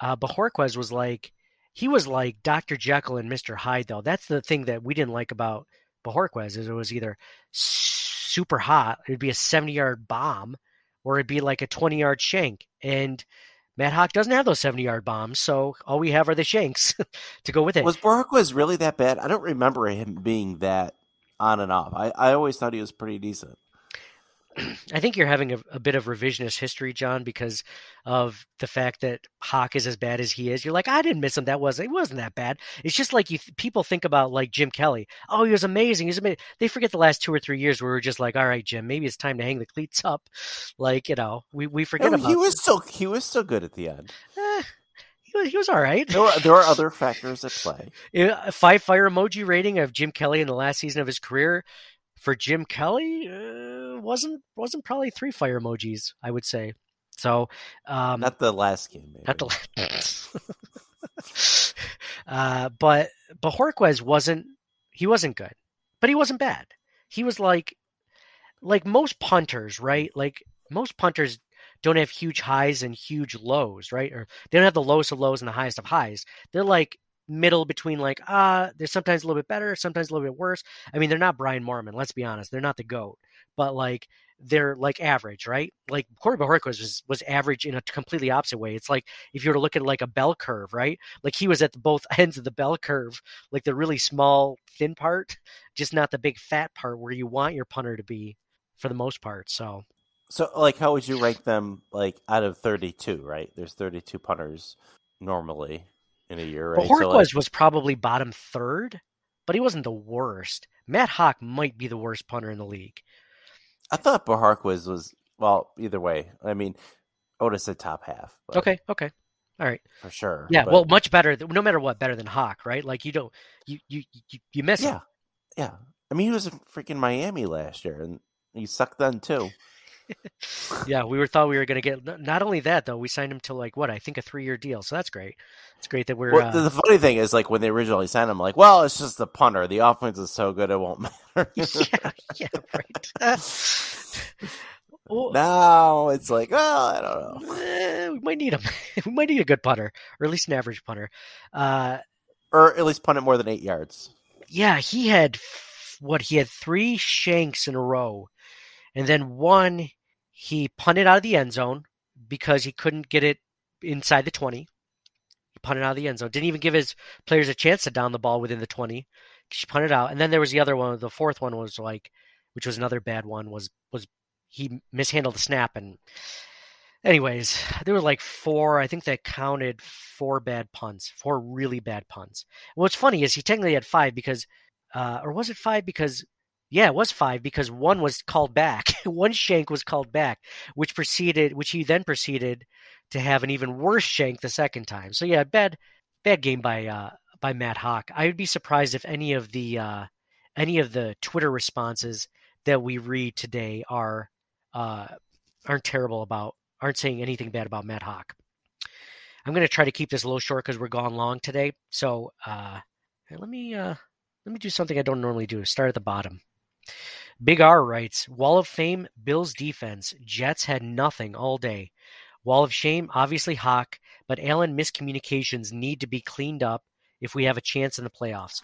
S5: uh, Bojorquez was like he was like Dr. Jekyll and Mr. Hyde though. That's the thing that we didn't like about Bojorquez is it was either super hot, it'd be a 70 yard bomb, or it'd be like a 20 yard shank. And Matt Haack doesn't have those 70 yard bombs, so all we have are the shanks to go with it.
S6: was Borquez really that bad? I don't remember him being that on and off. I, I always thought he was pretty decent.
S5: I think you're having a, a bit of revisionist history, John, because of the fact that Haack is as bad as he is. You're like, I didn't miss him. That wasn't. It wasn't that bad. It's just like you people think about like Jim Kelly. Oh, he was amazing. He's amazing. They forget the last two or three years where we are just like, all right, Jim, maybe it's time to hang the cleats up. Like you know, we we forget
S6: No,
S5: about.
S6: he was still he was still good at the end.
S5: Eh, he was, he was all right.
S6: There were there are other factors at play.
S5: A five fire emoji rating of Jim Kelly in the last season of his career for Jim Kelly uh, wasn't wasn't probably three fire emojis. I would say. So um,
S6: Not the last game, maybe.
S5: not the last. uh, but Bojorquez wasn't he wasn't good, but he wasn't bad. He was like like most punters, right? Like most punters don't have huge highs and huge lows, right? Or they don't have the lowest of lows and the highest of highs. They're like middle between like ah, they're sometimes a little bit better, sometimes a little bit worse. I mean, they're not Brian Moorman. Let's be honest, they're not the goat, but like they're like average, right? Like Corey Bojorquez was was average in a completely opposite way. It's like if you were to look at like a bell curve, right? Like he was at the both ends of the bell curve, like the really small thin part, just not the big fat part where you want your punter to be for the most part. So
S6: So, like, how would you rank them? Like, out of thirty-two, right? There's thirty-two punters normally in a year, right?
S5: Bojorquez
S6: So, like,
S5: was probably bottom third, but he wasn't the worst. Matt Haack might be the worst punter in the league.
S6: I thought Bojorquez was well. Either way, I mean, Otis said top half. But
S5: Okay, okay. All right.
S6: for sure.
S5: Yeah,
S6: but-
S5: well, much better. th- No matter what, better than Haack, right? Like you don't, you you you, you miss
S6: yeah,
S5: him.
S6: yeah. I mean, he was in freaking Miami last year, and he sucked then too.
S5: Yeah, we were thought we were going to get. Not only that though, we signed him to like what I think a three year deal. So that's great. It's great that we're.
S6: Well,
S5: uh,
S6: the, funny thing is, like when they originally signed him, like, well, it's just the punter. The offense is so good, it won't matter.
S5: yeah, yeah, right. Well,
S6: now it's like, well, I don't know.
S5: eh, we might need him. we might need a good punter, or at least an average punter. Uh,
S6: Or at least punt it more than eight yards.
S5: yeah, he had what he had three shanks in a row, and then one he punted out of the end zone because he couldn't get it inside the twenty. He punted out of the end zone. Didn't even give his players a chance to down the ball within the twenty. She punted out, and then there was the other one. The fourth one was like, which was another bad one. Was was he mishandled the snap and. Anyways, there were like four. I think they counted four bad punts, four really bad punts. What's funny is he technically had five because, uh, or was it five because? Yeah, it was five because one was called back. one shank was called back, which proceeded, which he then proceeded to have an even worse shank the second time. So yeah, bad, bad game by uh, by Matt Haack. I would be surprised if any of the uh, any of the Twitter responses that we read today are uh, aren't terrible about aren't saying anything bad about Matt Haack. I'm going to try to keep this a little short because we're gone long today. So uh, let me uh, let me do something I don't normally do. Start at the bottom. Big R writes, Wall of Fame, Bills defense. Jets had nothing all day. Wall of Shame, obviously Haack, but Allen miscommunications need to be cleaned up if we have a chance in the playoffs.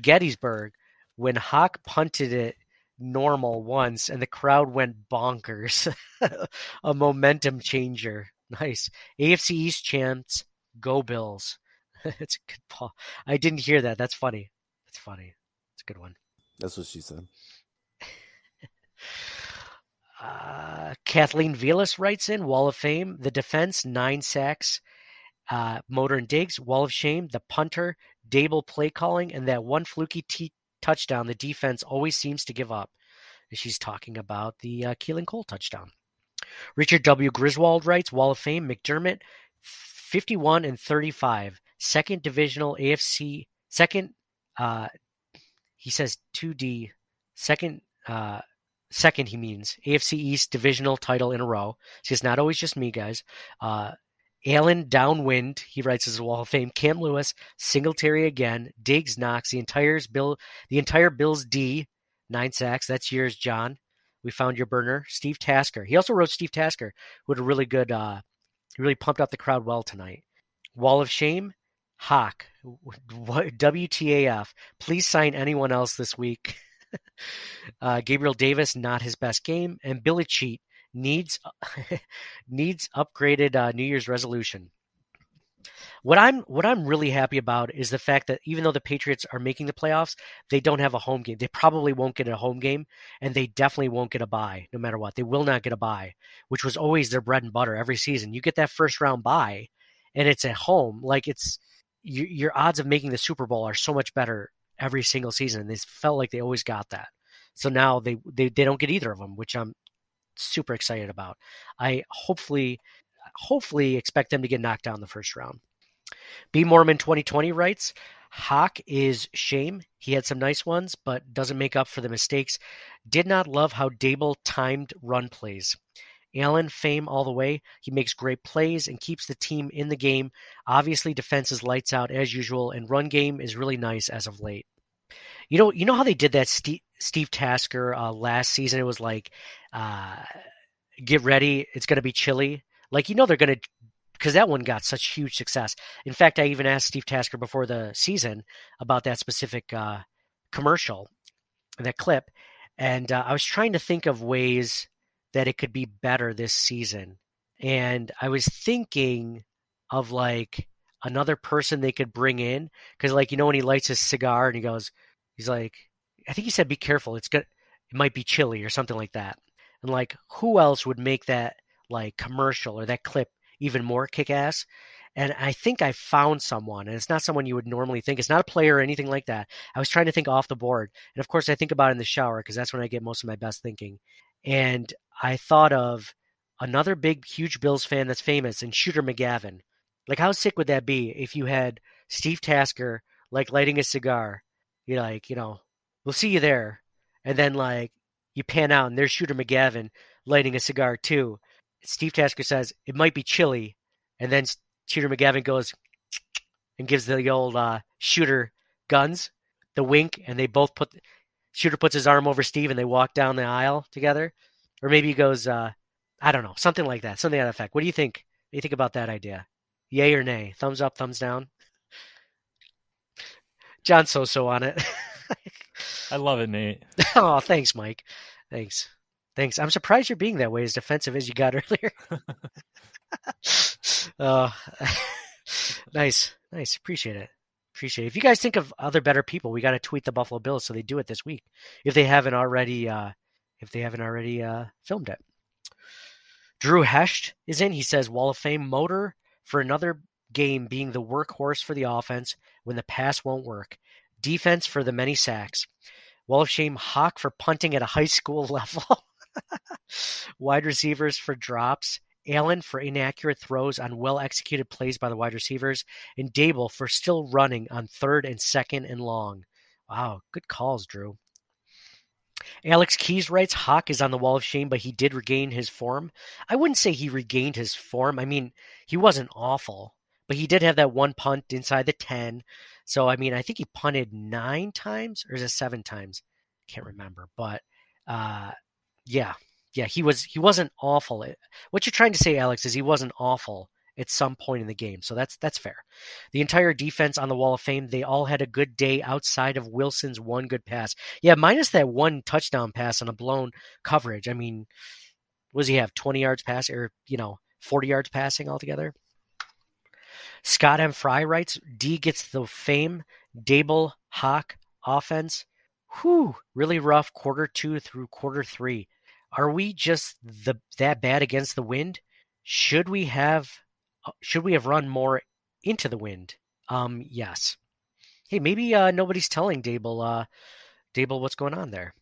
S5: Gettysburg, when Haack punted it normal once and the crowd went bonkers. a momentum changer. Nice. AFC East chants, go Bills. it's a good ball. I didn't hear that. That's funny. That's funny. It's a good one.
S6: That's what she said.
S5: Uh, Kathleen Velas writes in Wall of Fame, the defense, nine sacks. Uh, Motor and Diggs, Wall of Shame, the punter, Dable play calling, and that one fluky t- touchdown the defense always seems to give up. She's talking about the uh, Keelan Cole touchdown. Richard W. Griswold writes Wall of Fame, McDermott, 51 and 35, second divisional AFC, second, uh, he says 2D, second, uh, second he means AFC East divisional title in a row. See, it's not always just me, guys. Uh, Allen downwind, he writes as a Wall of Fame. Cam Lewis, Singletary again. Diggs Knox, the entire Bill, the entire Bills D, nine sacks. That's yours, John. We found your burner, Steve Tasker. He also wrote Steve Tasker, who had a really good, uh, really pumped up the crowd well tonight. Wall of Shame, Haack, WTAF. Please sign anyone else this week. uh, Gabriel Davis, not his best game, and Billy Cheat needs needs upgraded uh, New Year's resolution. What I'm what I'm really happy about is the fact that even though the Patriots are making the playoffs, they don't have a home game. They probably won't get a home game, and they definitely won't get a bye, no matter what. They will not get a bye, which was always their bread and butter every season. You get that first round bye, and it's at home. Like it's your, your odds of making the Super Bowl are so much better every single season. And they felt like they always got that. So now they, they they don't get either of them, which I'm super excited about. I hopefully hopefully expect them to get knocked down the first round. B Mormon 2020 writes, Haack is shame. He had some nice ones, but doesn't make up for the mistakes. Did not love how Dable timed run plays. Allen fame all the way. He makes great plays and keeps the team in the game. Obviously, defense is lights out as usual, and run game is really nice as of late. You know, you know how they did that Steve, Steve Tasker uh, last season. It was like, uh, get ready, it's going to be chilly. Like you know they're going to because that one got such huge success. In fact, I even asked Steve Tasker before the season about that specific uh, commercial, that clip, and uh, I was trying to think of ways that it could be better this season, and I was thinking of like another person they could bring in because, like, you know, when he lights his cigar and he goes, he's like, I think he said, "Be careful, it's good, it might be chilly" or something like that, and like, who else would make that like commercial or that clip even more kick ass? And I think I found someone, and it's not someone you would normally think. It's not a player or anything like that. I was trying to think off the board. And of course, I think about it in the shower because that's when I get most of my best thinking. And I thought of another big, huge Bills fan that's famous and Shooter McGavin. Like, how sick would that be if you had Steve Tasker, like, lighting a cigar? You're like, you know, we'll see you there. And then, like, you pan out and there's Shooter McGavin lighting a cigar too. Steve Tasker says, it might be chilly. And then Shooter McGavin goes and gives the old uh, shooter guns, the wink, and they both put shooter puts his arm over Steve and they walk down the aisle together. Or maybe he goes, uh, I don't know, something like that, something to that effect. What do you think? What do you think about that idea? Yay or nay? Thumbs up, thumbs down. John so so on it.
S7: I love it, Nate.
S5: oh, thanks, Mike. Thanks. Thanks. I'm surprised you're being that way as defensive as you got earlier. uh, nice, nice. Appreciate it. Appreciate it. If you guys think of other better people, we got to tweet the Buffalo Bills so they do it this week. If they haven't already, uh, if they haven't already uh, filmed it. Drew Hesht is in. He says Wall of Fame motor for another game being the workhorse for the offense when the pass won't work. Defense for the many sacks. Wall of Shame Haack for punting at a high school level. Wide receivers for drops. Allen for inaccurate throws on well executed plays by the wide receivers, and Dable for still running on third and second and long. Wow, good calls, Drew. Alex Keys writes Haack is on the wall of shame, but he did regain his form. I wouldn't say he regained his form. I mean, he wasn't awful, but he did have that one punt inside the 10. So, I mean, I think he punted nine times or is it seven times? Can't remember. But uh, yeah, yeah, he was he wasn't awful. Eh, what you're trying to say, Alex, is he wasn't awful at some point in the game. So that's that's fair. The entire defense on the Wall of Fame, they all had a good day outside of Wilson's one good pass. Yeah, minus that one touchdown pass on a blown coverage. I mean, does he have? 20 yards pass or, you know, 40 yards passing altogether? Scott M. Fry writes, D gets the fame, Dable, Haack, offense. Whew, really rough quarter two through quarter three. Are we just the that bad against the wind? Should we have uh, should we have run more into the wind? Um, yes. Hey, maybe uh, nobody's telling Dable uh, Daboll what's going on there.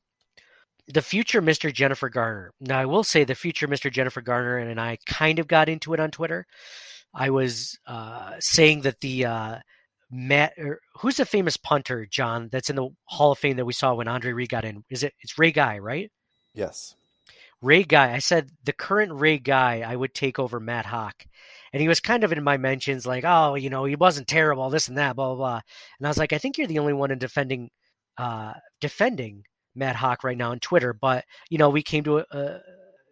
S5: The future Mr. Jennifer Garner. Now, I will say the future Mr. Jennifer Garner and I kind of got into it on Twitter. I was uh, saying that the uh, Matt, er, who's the famous punter, John, that's in the Hall of Fame that we saw when Andre Reed got in? Is it? It's Ray Guy, right?
S6: Yes.
S5: Ray Guy. I said the current Ray Guy I would take over Matt Haack. And he was kind of in my mentions like, oh, you know, he wasn't terrible, this and that, blah blah blah. And I was like, I think you're the only one in defending uh defending Matt Haack right now on Twitter. But, you know, we came to a, a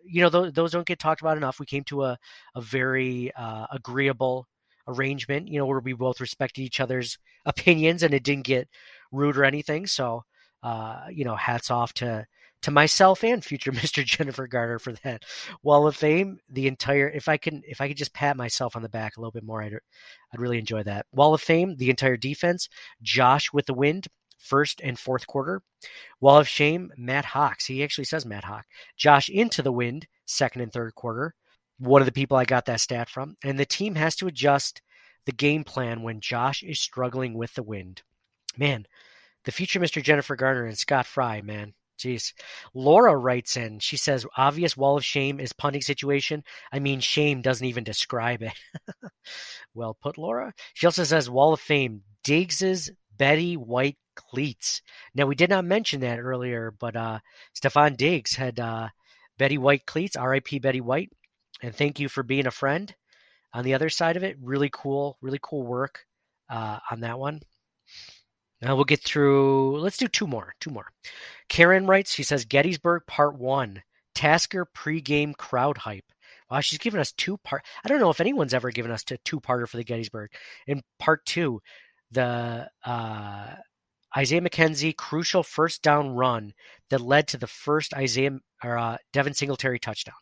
S5: you know, those, those don't get talked about enough. We came to a, a very uh, agreeable arrangement, you know, where we both respected each other's opinions and it didn't get rude or anything. So, uh, you know, hats off to to myself and future Mr. Jennifer Garner for that Wall of Fame. The entire, if I can, if I could just pat myself on the back a little bit more, I'd, I'd really enjoy that. Wall of Fame, the entire defense. Josh with the wind, first and fourth quarter. Wall of Shame, Matt Hawks. He actually says Matt Hawk. Josh into the wind, second and third quarter. One of the people I got that stat from. And the team has to adjust the game plan when Josh is struggling with the wind. Man, the future Mr. Jennifer Garner and Scott Fry, man. Jeez. Laura writes in, she says, obvious wall of shame is punting situation. I mean, shame doesn't even describe it. well put, Laura. She also says, wall of fame, Diggs's Betty White cleats. Now, we did not mention that earlier, but uh, Stefon Diggs had uh, Betty White cleats, RIP Betty White. And thank you for being a friend on the other side of it. Really cool, really cool work uh, on that one. Now we'll get through, let's do two more. Two more. Karen writes, she says Gettysburg Part 1, Tasker pregame crowd hype. Wow, she's given us two part. I don't know if anyone's ever given us a two parter for the Gettysburg. In part two, the uh, Isaiah McKenzie crucial first down run that led to the first Isaiah or uh, Devin Singletary touchdown.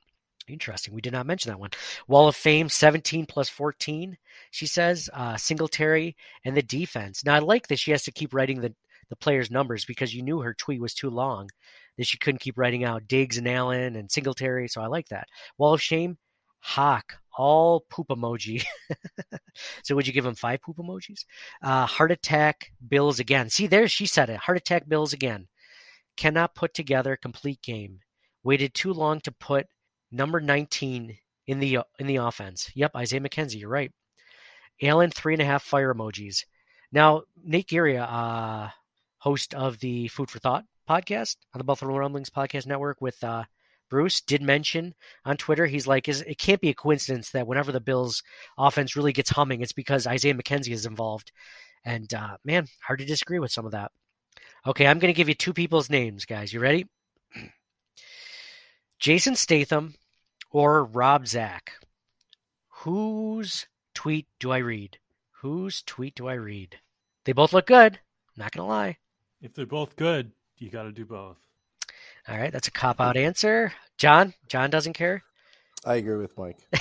S5: Interesting. We did not mention that one. Wall of Fame 17 plus 14, she says. Uh, Singletary and the defense. Now, I like that she has to keep writing the, the players' numbers because you knew her tweet was too long, that she couldn't keep writing out Diggs and Allen and Singletary. So I like that. Wall of Shame, Haack, all poop emoji. so would you give him five poop emojis? Uh, heart attack, Bills again. See, there she said it. Heart attack, Bills again. Cannot put together complete game. Waited too long to put number 19 in the in the offense. Yep, Isaiah McKenzie, you're right. Allen, three and a half fire emojis. Now, Nate Geary, uh, host of the Food for Thought podcast on the Buffalo Rumblings Podcast Network with uh, Bruce, did mention on Twitter, he's like, is it can't be a coincidence that whenever the Bills offense really gets humming, it's because Isaiah McKenzie is involved. And uh, man, hard to disagree with some of that. Okay, I'm going to give you two people's names, guys. You ready? Jason Statham or Rob Zach? Whose tweet do I read? Whose tweet do I read? They both look good. Not gonna lie.
S7: If they're both good, you got to do both.
S5: All right, that's a cop out answer. John, John doesn't care.
S6: I agree with Mike.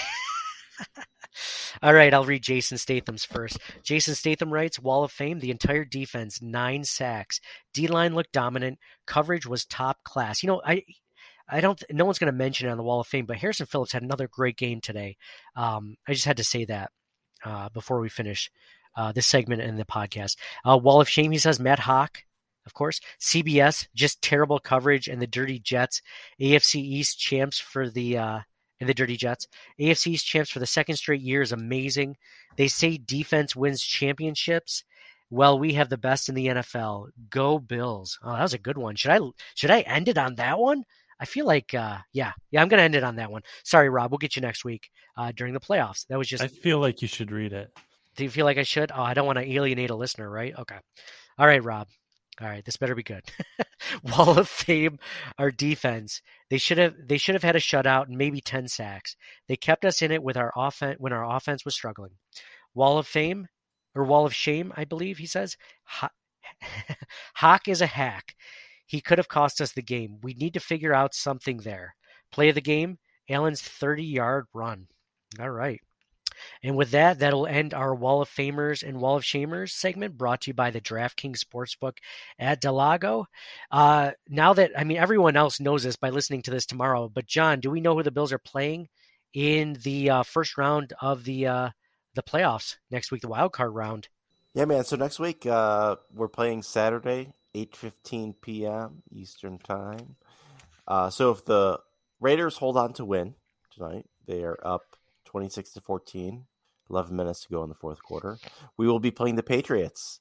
S5: All right, I'll read Jason Statham's first. Jason Statham writes Wall of Fame, the entire defense, nine sacks. D line looked dominant. Coverage was top class. You know, I I don't. No one's going to mention it on the Wall of Fame, but Harrison Phillips had another great game today. Um, I just had to say that uh, before we finish uh, this segment in the podcast. Uh, Wall of Shame, he says Matt Haack, of course. CBS, just terrible coverage, and the Dirty Jets, AFC East champs for the uh, and the Dirty Jets, AFC East champs for the second straight year is amazing. They say defense wins championships. Well, we have the best in the NFL. Go Bills! Oh, that was a good one. Should I should I end it on that one? I feel like, uh, yeah, yeah, I'm going to end it on that one. Sorry, Rob. We'll get you next week uh, during the playoffs. That was just.
S7: I feel like you should read it.
S5: Do you feel like I should? Oh, I don't want to alienate a listener, right? Okay. All right, Rob. All right, this better be good. Wall of Fame, our defense. They should have they should have had a shutout and maybe ten sacks. They kept us in it with our offense when our offense was struggling. Wall of Fame or Wall of Shame, I believe he says. Haack is a hack. He could have cost us the game. We need to figure out something there. Play of the game, Allen's 30 yard run. All right. And with that, that'll end our Wall of Famers and Wall of Shamers segment brought to you by the DraftKings Sportsbook at del Lago. Uh, now that, I mean, everyone else knows this by listening to this tomorrow, but John, do we know who the Bills are playing in the uh, first round of the uh, the playoffs next week, the wild card round?
S6: Yeah, man. So next week, uh, we're playing Saturday, 8.15 p.m. Eastern Time. Uh, so if the Raiders hold on to win tonight, they are up 26 to 14. 11 minutes to go in the fourth quarter. We will be playing the Patriots.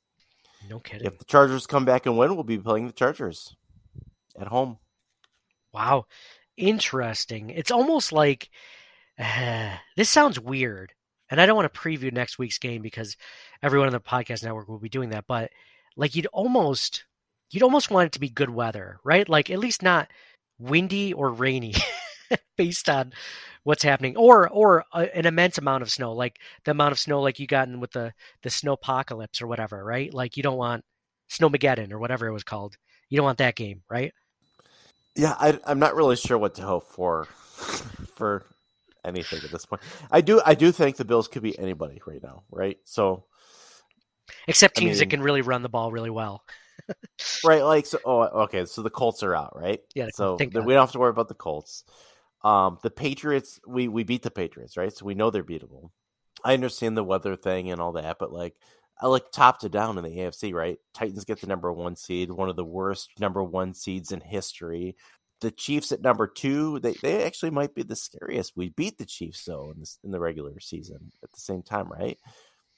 S5: No kidding.
S6: If the Chargers come back and win, we'll be playing the Chargers at home.
S5: Wow. Interesting. It's almost like uh, this sounds weird. And I don't want to preview next week's game because everyone on the podcast network will be doing that. But like you'd almost you'd almost want it to be good weather, right? Like at least not windy or rainy based on what's happening or or a, an immense amount of snow like the amount of snow like you got in with the the snow apocalypse or whatever right? Like you don't want snowmageddon or whatever it was called. You don't want that game right?
S6: Yeah I, i'm not really sure what to hope for for anything at this point. I do i do think the bills could be anybody right now right? So
S5: except teams I mean, that can really run the ball really well
S6: right like so oh okay so the colts are out right
S5: yeah
S6: so we don't have to worry about the colts um, the Patriots, we we beat the Patriots, right? So we know they're beatable. I understand the weather thing and all that, but like I like top to down in the AFC, right? Titans get the number one seed, one of the worst number one seeds in history. The Chiefs at number two, they, they actually might be the scariest. We beat the Chiefs though in this in the regular season at the same time, right?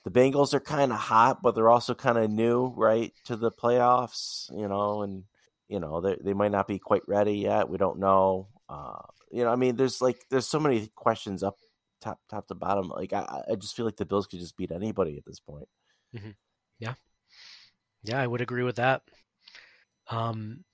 S6: The Bengals are kind of hot, but they're also kind of new, right, to the playoffs, you know, and you know they they might not be quite ready yet. We don't know. Uh, you know, I mean, there's like there's so many questions up top top to bottom. Like I, I just feel like the Bills could just beat anybody at this point.
S5: Mm-hmm. Yeah, yeah, I would agree with that. Um,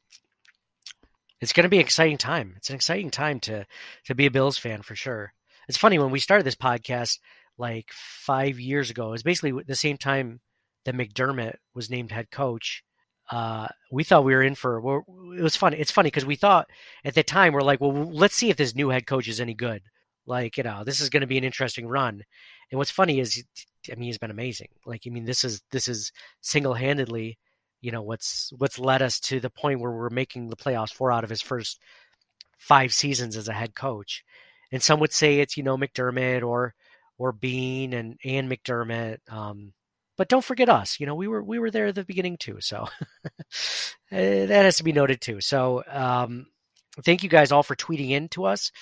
S5: it's going to be an exciting time. It's an exciting time to to be a Bills fan for sure. It's funny when we started this podcast like five years ago. It was basically the same time that McDermott was named head coach. uh, we thought we were in for. We're, it was funny. It's funny because we thought at the time we're like, well, let's see if this new head coach is any good. Like, you know, this is going to be an interesting run. And what's funny is, I mean, he's been amazing. Like, I mean, this is this is single handedly, you know, what's what's led us to the point where we're making the playoffs four out of his first five seasons as a head coach. And some would say it's you know McDermott or or Beane and and McDermott. Um, but don't forget us. You know, we were we were there at the beginning too. So that has to be noted too. So um, thank you guys all for tweeting in to us.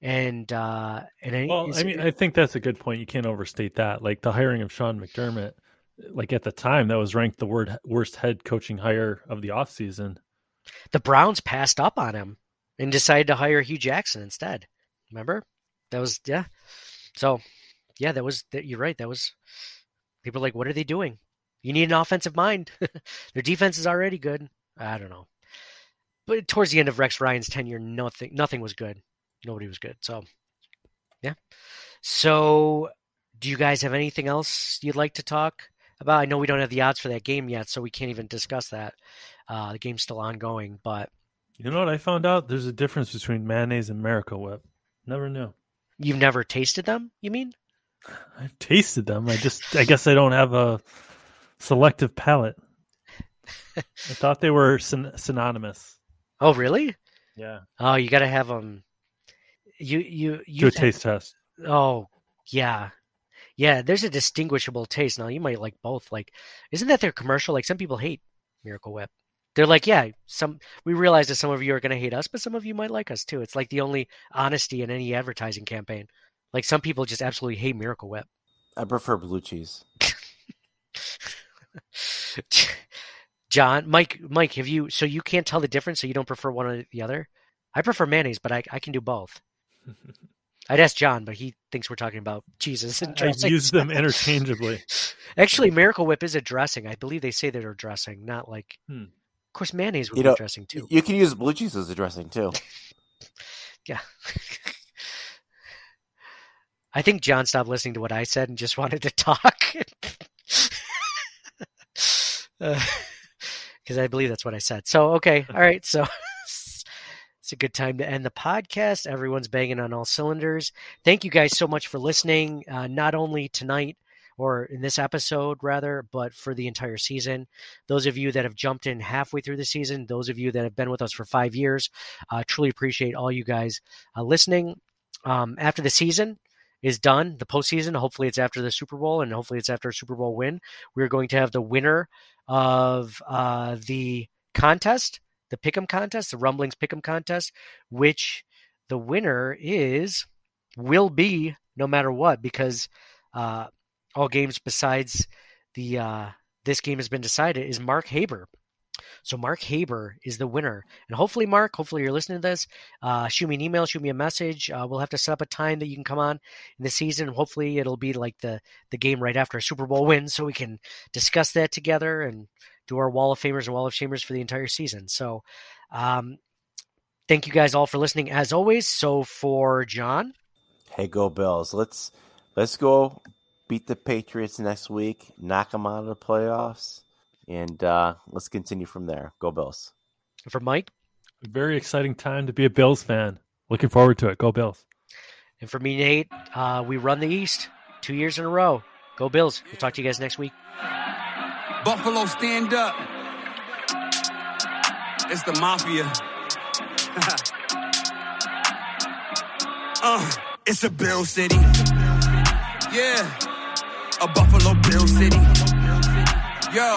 S5: And uh, and
S7: well, I mean, I think that's a good point. You can't overstate that. Like the hiring of Sean McDermott, like at the time, that was ranked the word, worst head coaching hire of the offseason.
S5: The Browns passed up on him and decided to hire Hue Jackson instead. Remember? That was yeah. So yeah, that was that. You're right. That was people like, what are they doing? You need an offensive mind. Their defense is already good. I don't know. But towards the end of Rex Ryan's tenure, nothing nothing was good. Nobody was good. So yeah. So do you guys have anything else you'd like to talk about? I know we don't have the odds for that game yet, so we can't even discuss that. Uh, the game's still ongoing, but
S7: you know what I found out? There's a difference between mayonnaise and Miracle Whip. Never knew.
S5: You've never tasted them? You mean?
S7: I've tasted them. I just, I guess I don't have a selective palate. I thought they were syn- synonymous.
S5: Oh, really?
S7: Yeah.
S5: Oh, you got to have them. You you you
S7: do a taste test.
S5: Oh, yeah, yeah. There's a distinguishable taste. Now you might like both. Like, isn't that their commercial? Like some people hate Miracle Whip. They're like, yeah, some. We realize that some of you are going to hate us, but some of you might like us too. It's like the only honesty in any advertising campaign. Like some people just absolutely hate Miracle Whip.
S6: I prefer blue cheese.
S5: John, Mike, Mike, have you? So you can't tell the difference. So you don't prefer one or the other. I prefer mayonnaise, but I, I can do both. I'd ask John, but he thinks we're talking about cheeses and dressings.
S7: I use them interchangeably.
S5: Actually, Miracle Whip is a dressing. I believe they say they're a dressing, not like.
S7: Hmm.
S5: Of course, mayonnaise would
S6: you
S5: be
S6: know,
S5: a dressing too.
S6: You can use blue cheese as a dressing too.
S5: yeah. I think John stopped listening to what I said and just wanted to talk. Because uh, I believe that's what I said. So, okay. All right. So it's a good time to end the podcast. Everyone's banging on all cylinders. Thank you guys so much for listening, uh, not only tonight or in this episode, rather, but for the entire season. Those of you that have jumped in halfway through the season, those of you that have been with us for five years, uh, truly appreciate all you guys uh, listening. Um, after the season, is done, the postseason. Hopefully, it's after the Super Bowl, and hopefully, it's after a Super Bowl win. We're going to have the winner of uh, the contest, the Pick'em contest, the Rumblings Pick'em contest, which the winner is will be no matter what because uh, all games besides the uh, this game has been decided is Mark Haber. So Mark Haber is the winner, and hopefully, Mark, hopefully you're listening to this. Uh, shoot me an email, shoot me a message. Uh, we'll have to set up a time that you can come on in the season. Hopefully, it'll be like the the game right after a Super Bowl win, so we can discuss that together and do our Wall of Famers and Wall of Shamers for the entire season. So, um, thank you guys all for listening as always. So for John,
S6: hey, go Bills! Let's let's go beat the Patriots next week, knock them out of the playoffs and uh, let's continue from there. Go Bills.
S5: For Mike,
S7: very exciting time to be a Bills fan. Looking forward to it. Go Bills.
S5: And for me, Nate, uh, we run the East two years in a row. Go Bills. We'll talk to you guys next week.
S14: Buffalo, stand up. It's the mafia. uh, it's a Bill City. Yeah, a Buffalo Bill City. Yo,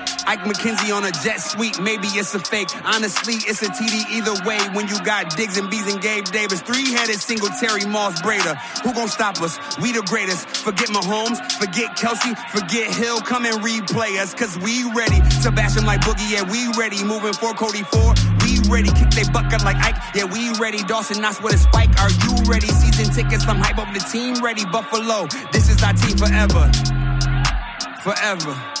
S14: Ike McKenzie on a jet suite, Maybe it's a fake. Honestly, it's a TD either way. When you got Diggs and Bees and Gabe Davis, three-headed single Terry Moss Braider. Who gon' stop us? We the greatest. Forget Mahomes, forget Kelsey, forget Hill. Come and replay us, cause we ready to bash him like Boogie. Yeah, we ready. Moving for Cody 4. We we ready. Kick they bucket like Ike. Yeah, we ready. Dawson Knox with a spike. Are you ready? Season tickets, I'm hype up the team ready. Buffalo, this is our team forever. Forever.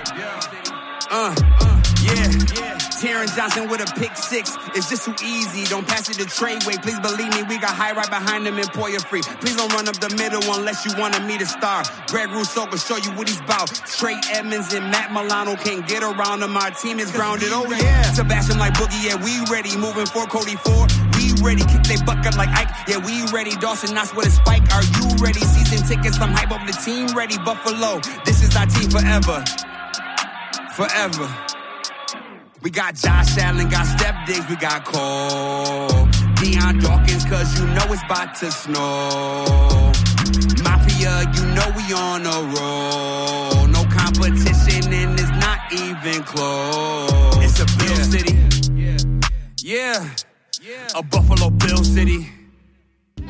S14: Uh, yeah. Yeah. Johnson with a pick six. It's just too easy. Don't pass it to Tre White. Please believe me, we got high right behind him and Poyer free. Please don't run up the middle unless you wanted me to star. Greg Rousseau can show you what he's about. Trey Edmunds and Matt Milano can't get around him. Our team is grounded. Oh yeah. Sebastian like Boogie, yeah, we ready. Moving for Cody Ford. We ready. Kick they bucket like Ike. Yeah, we ready. Dawson Knox with a spike. Are you ready? Season tickets, I'm hype up the team ready. Buffalo, this is our team forever forever. We got Josh Allen, got Stef Diggs, we got Cole. Dion Dawkins, cause you know it's about to snow. Mafia, you know we on a roll. No competition and it's not even close. It's a Bill City. Yeah. A Buffalo Bill City.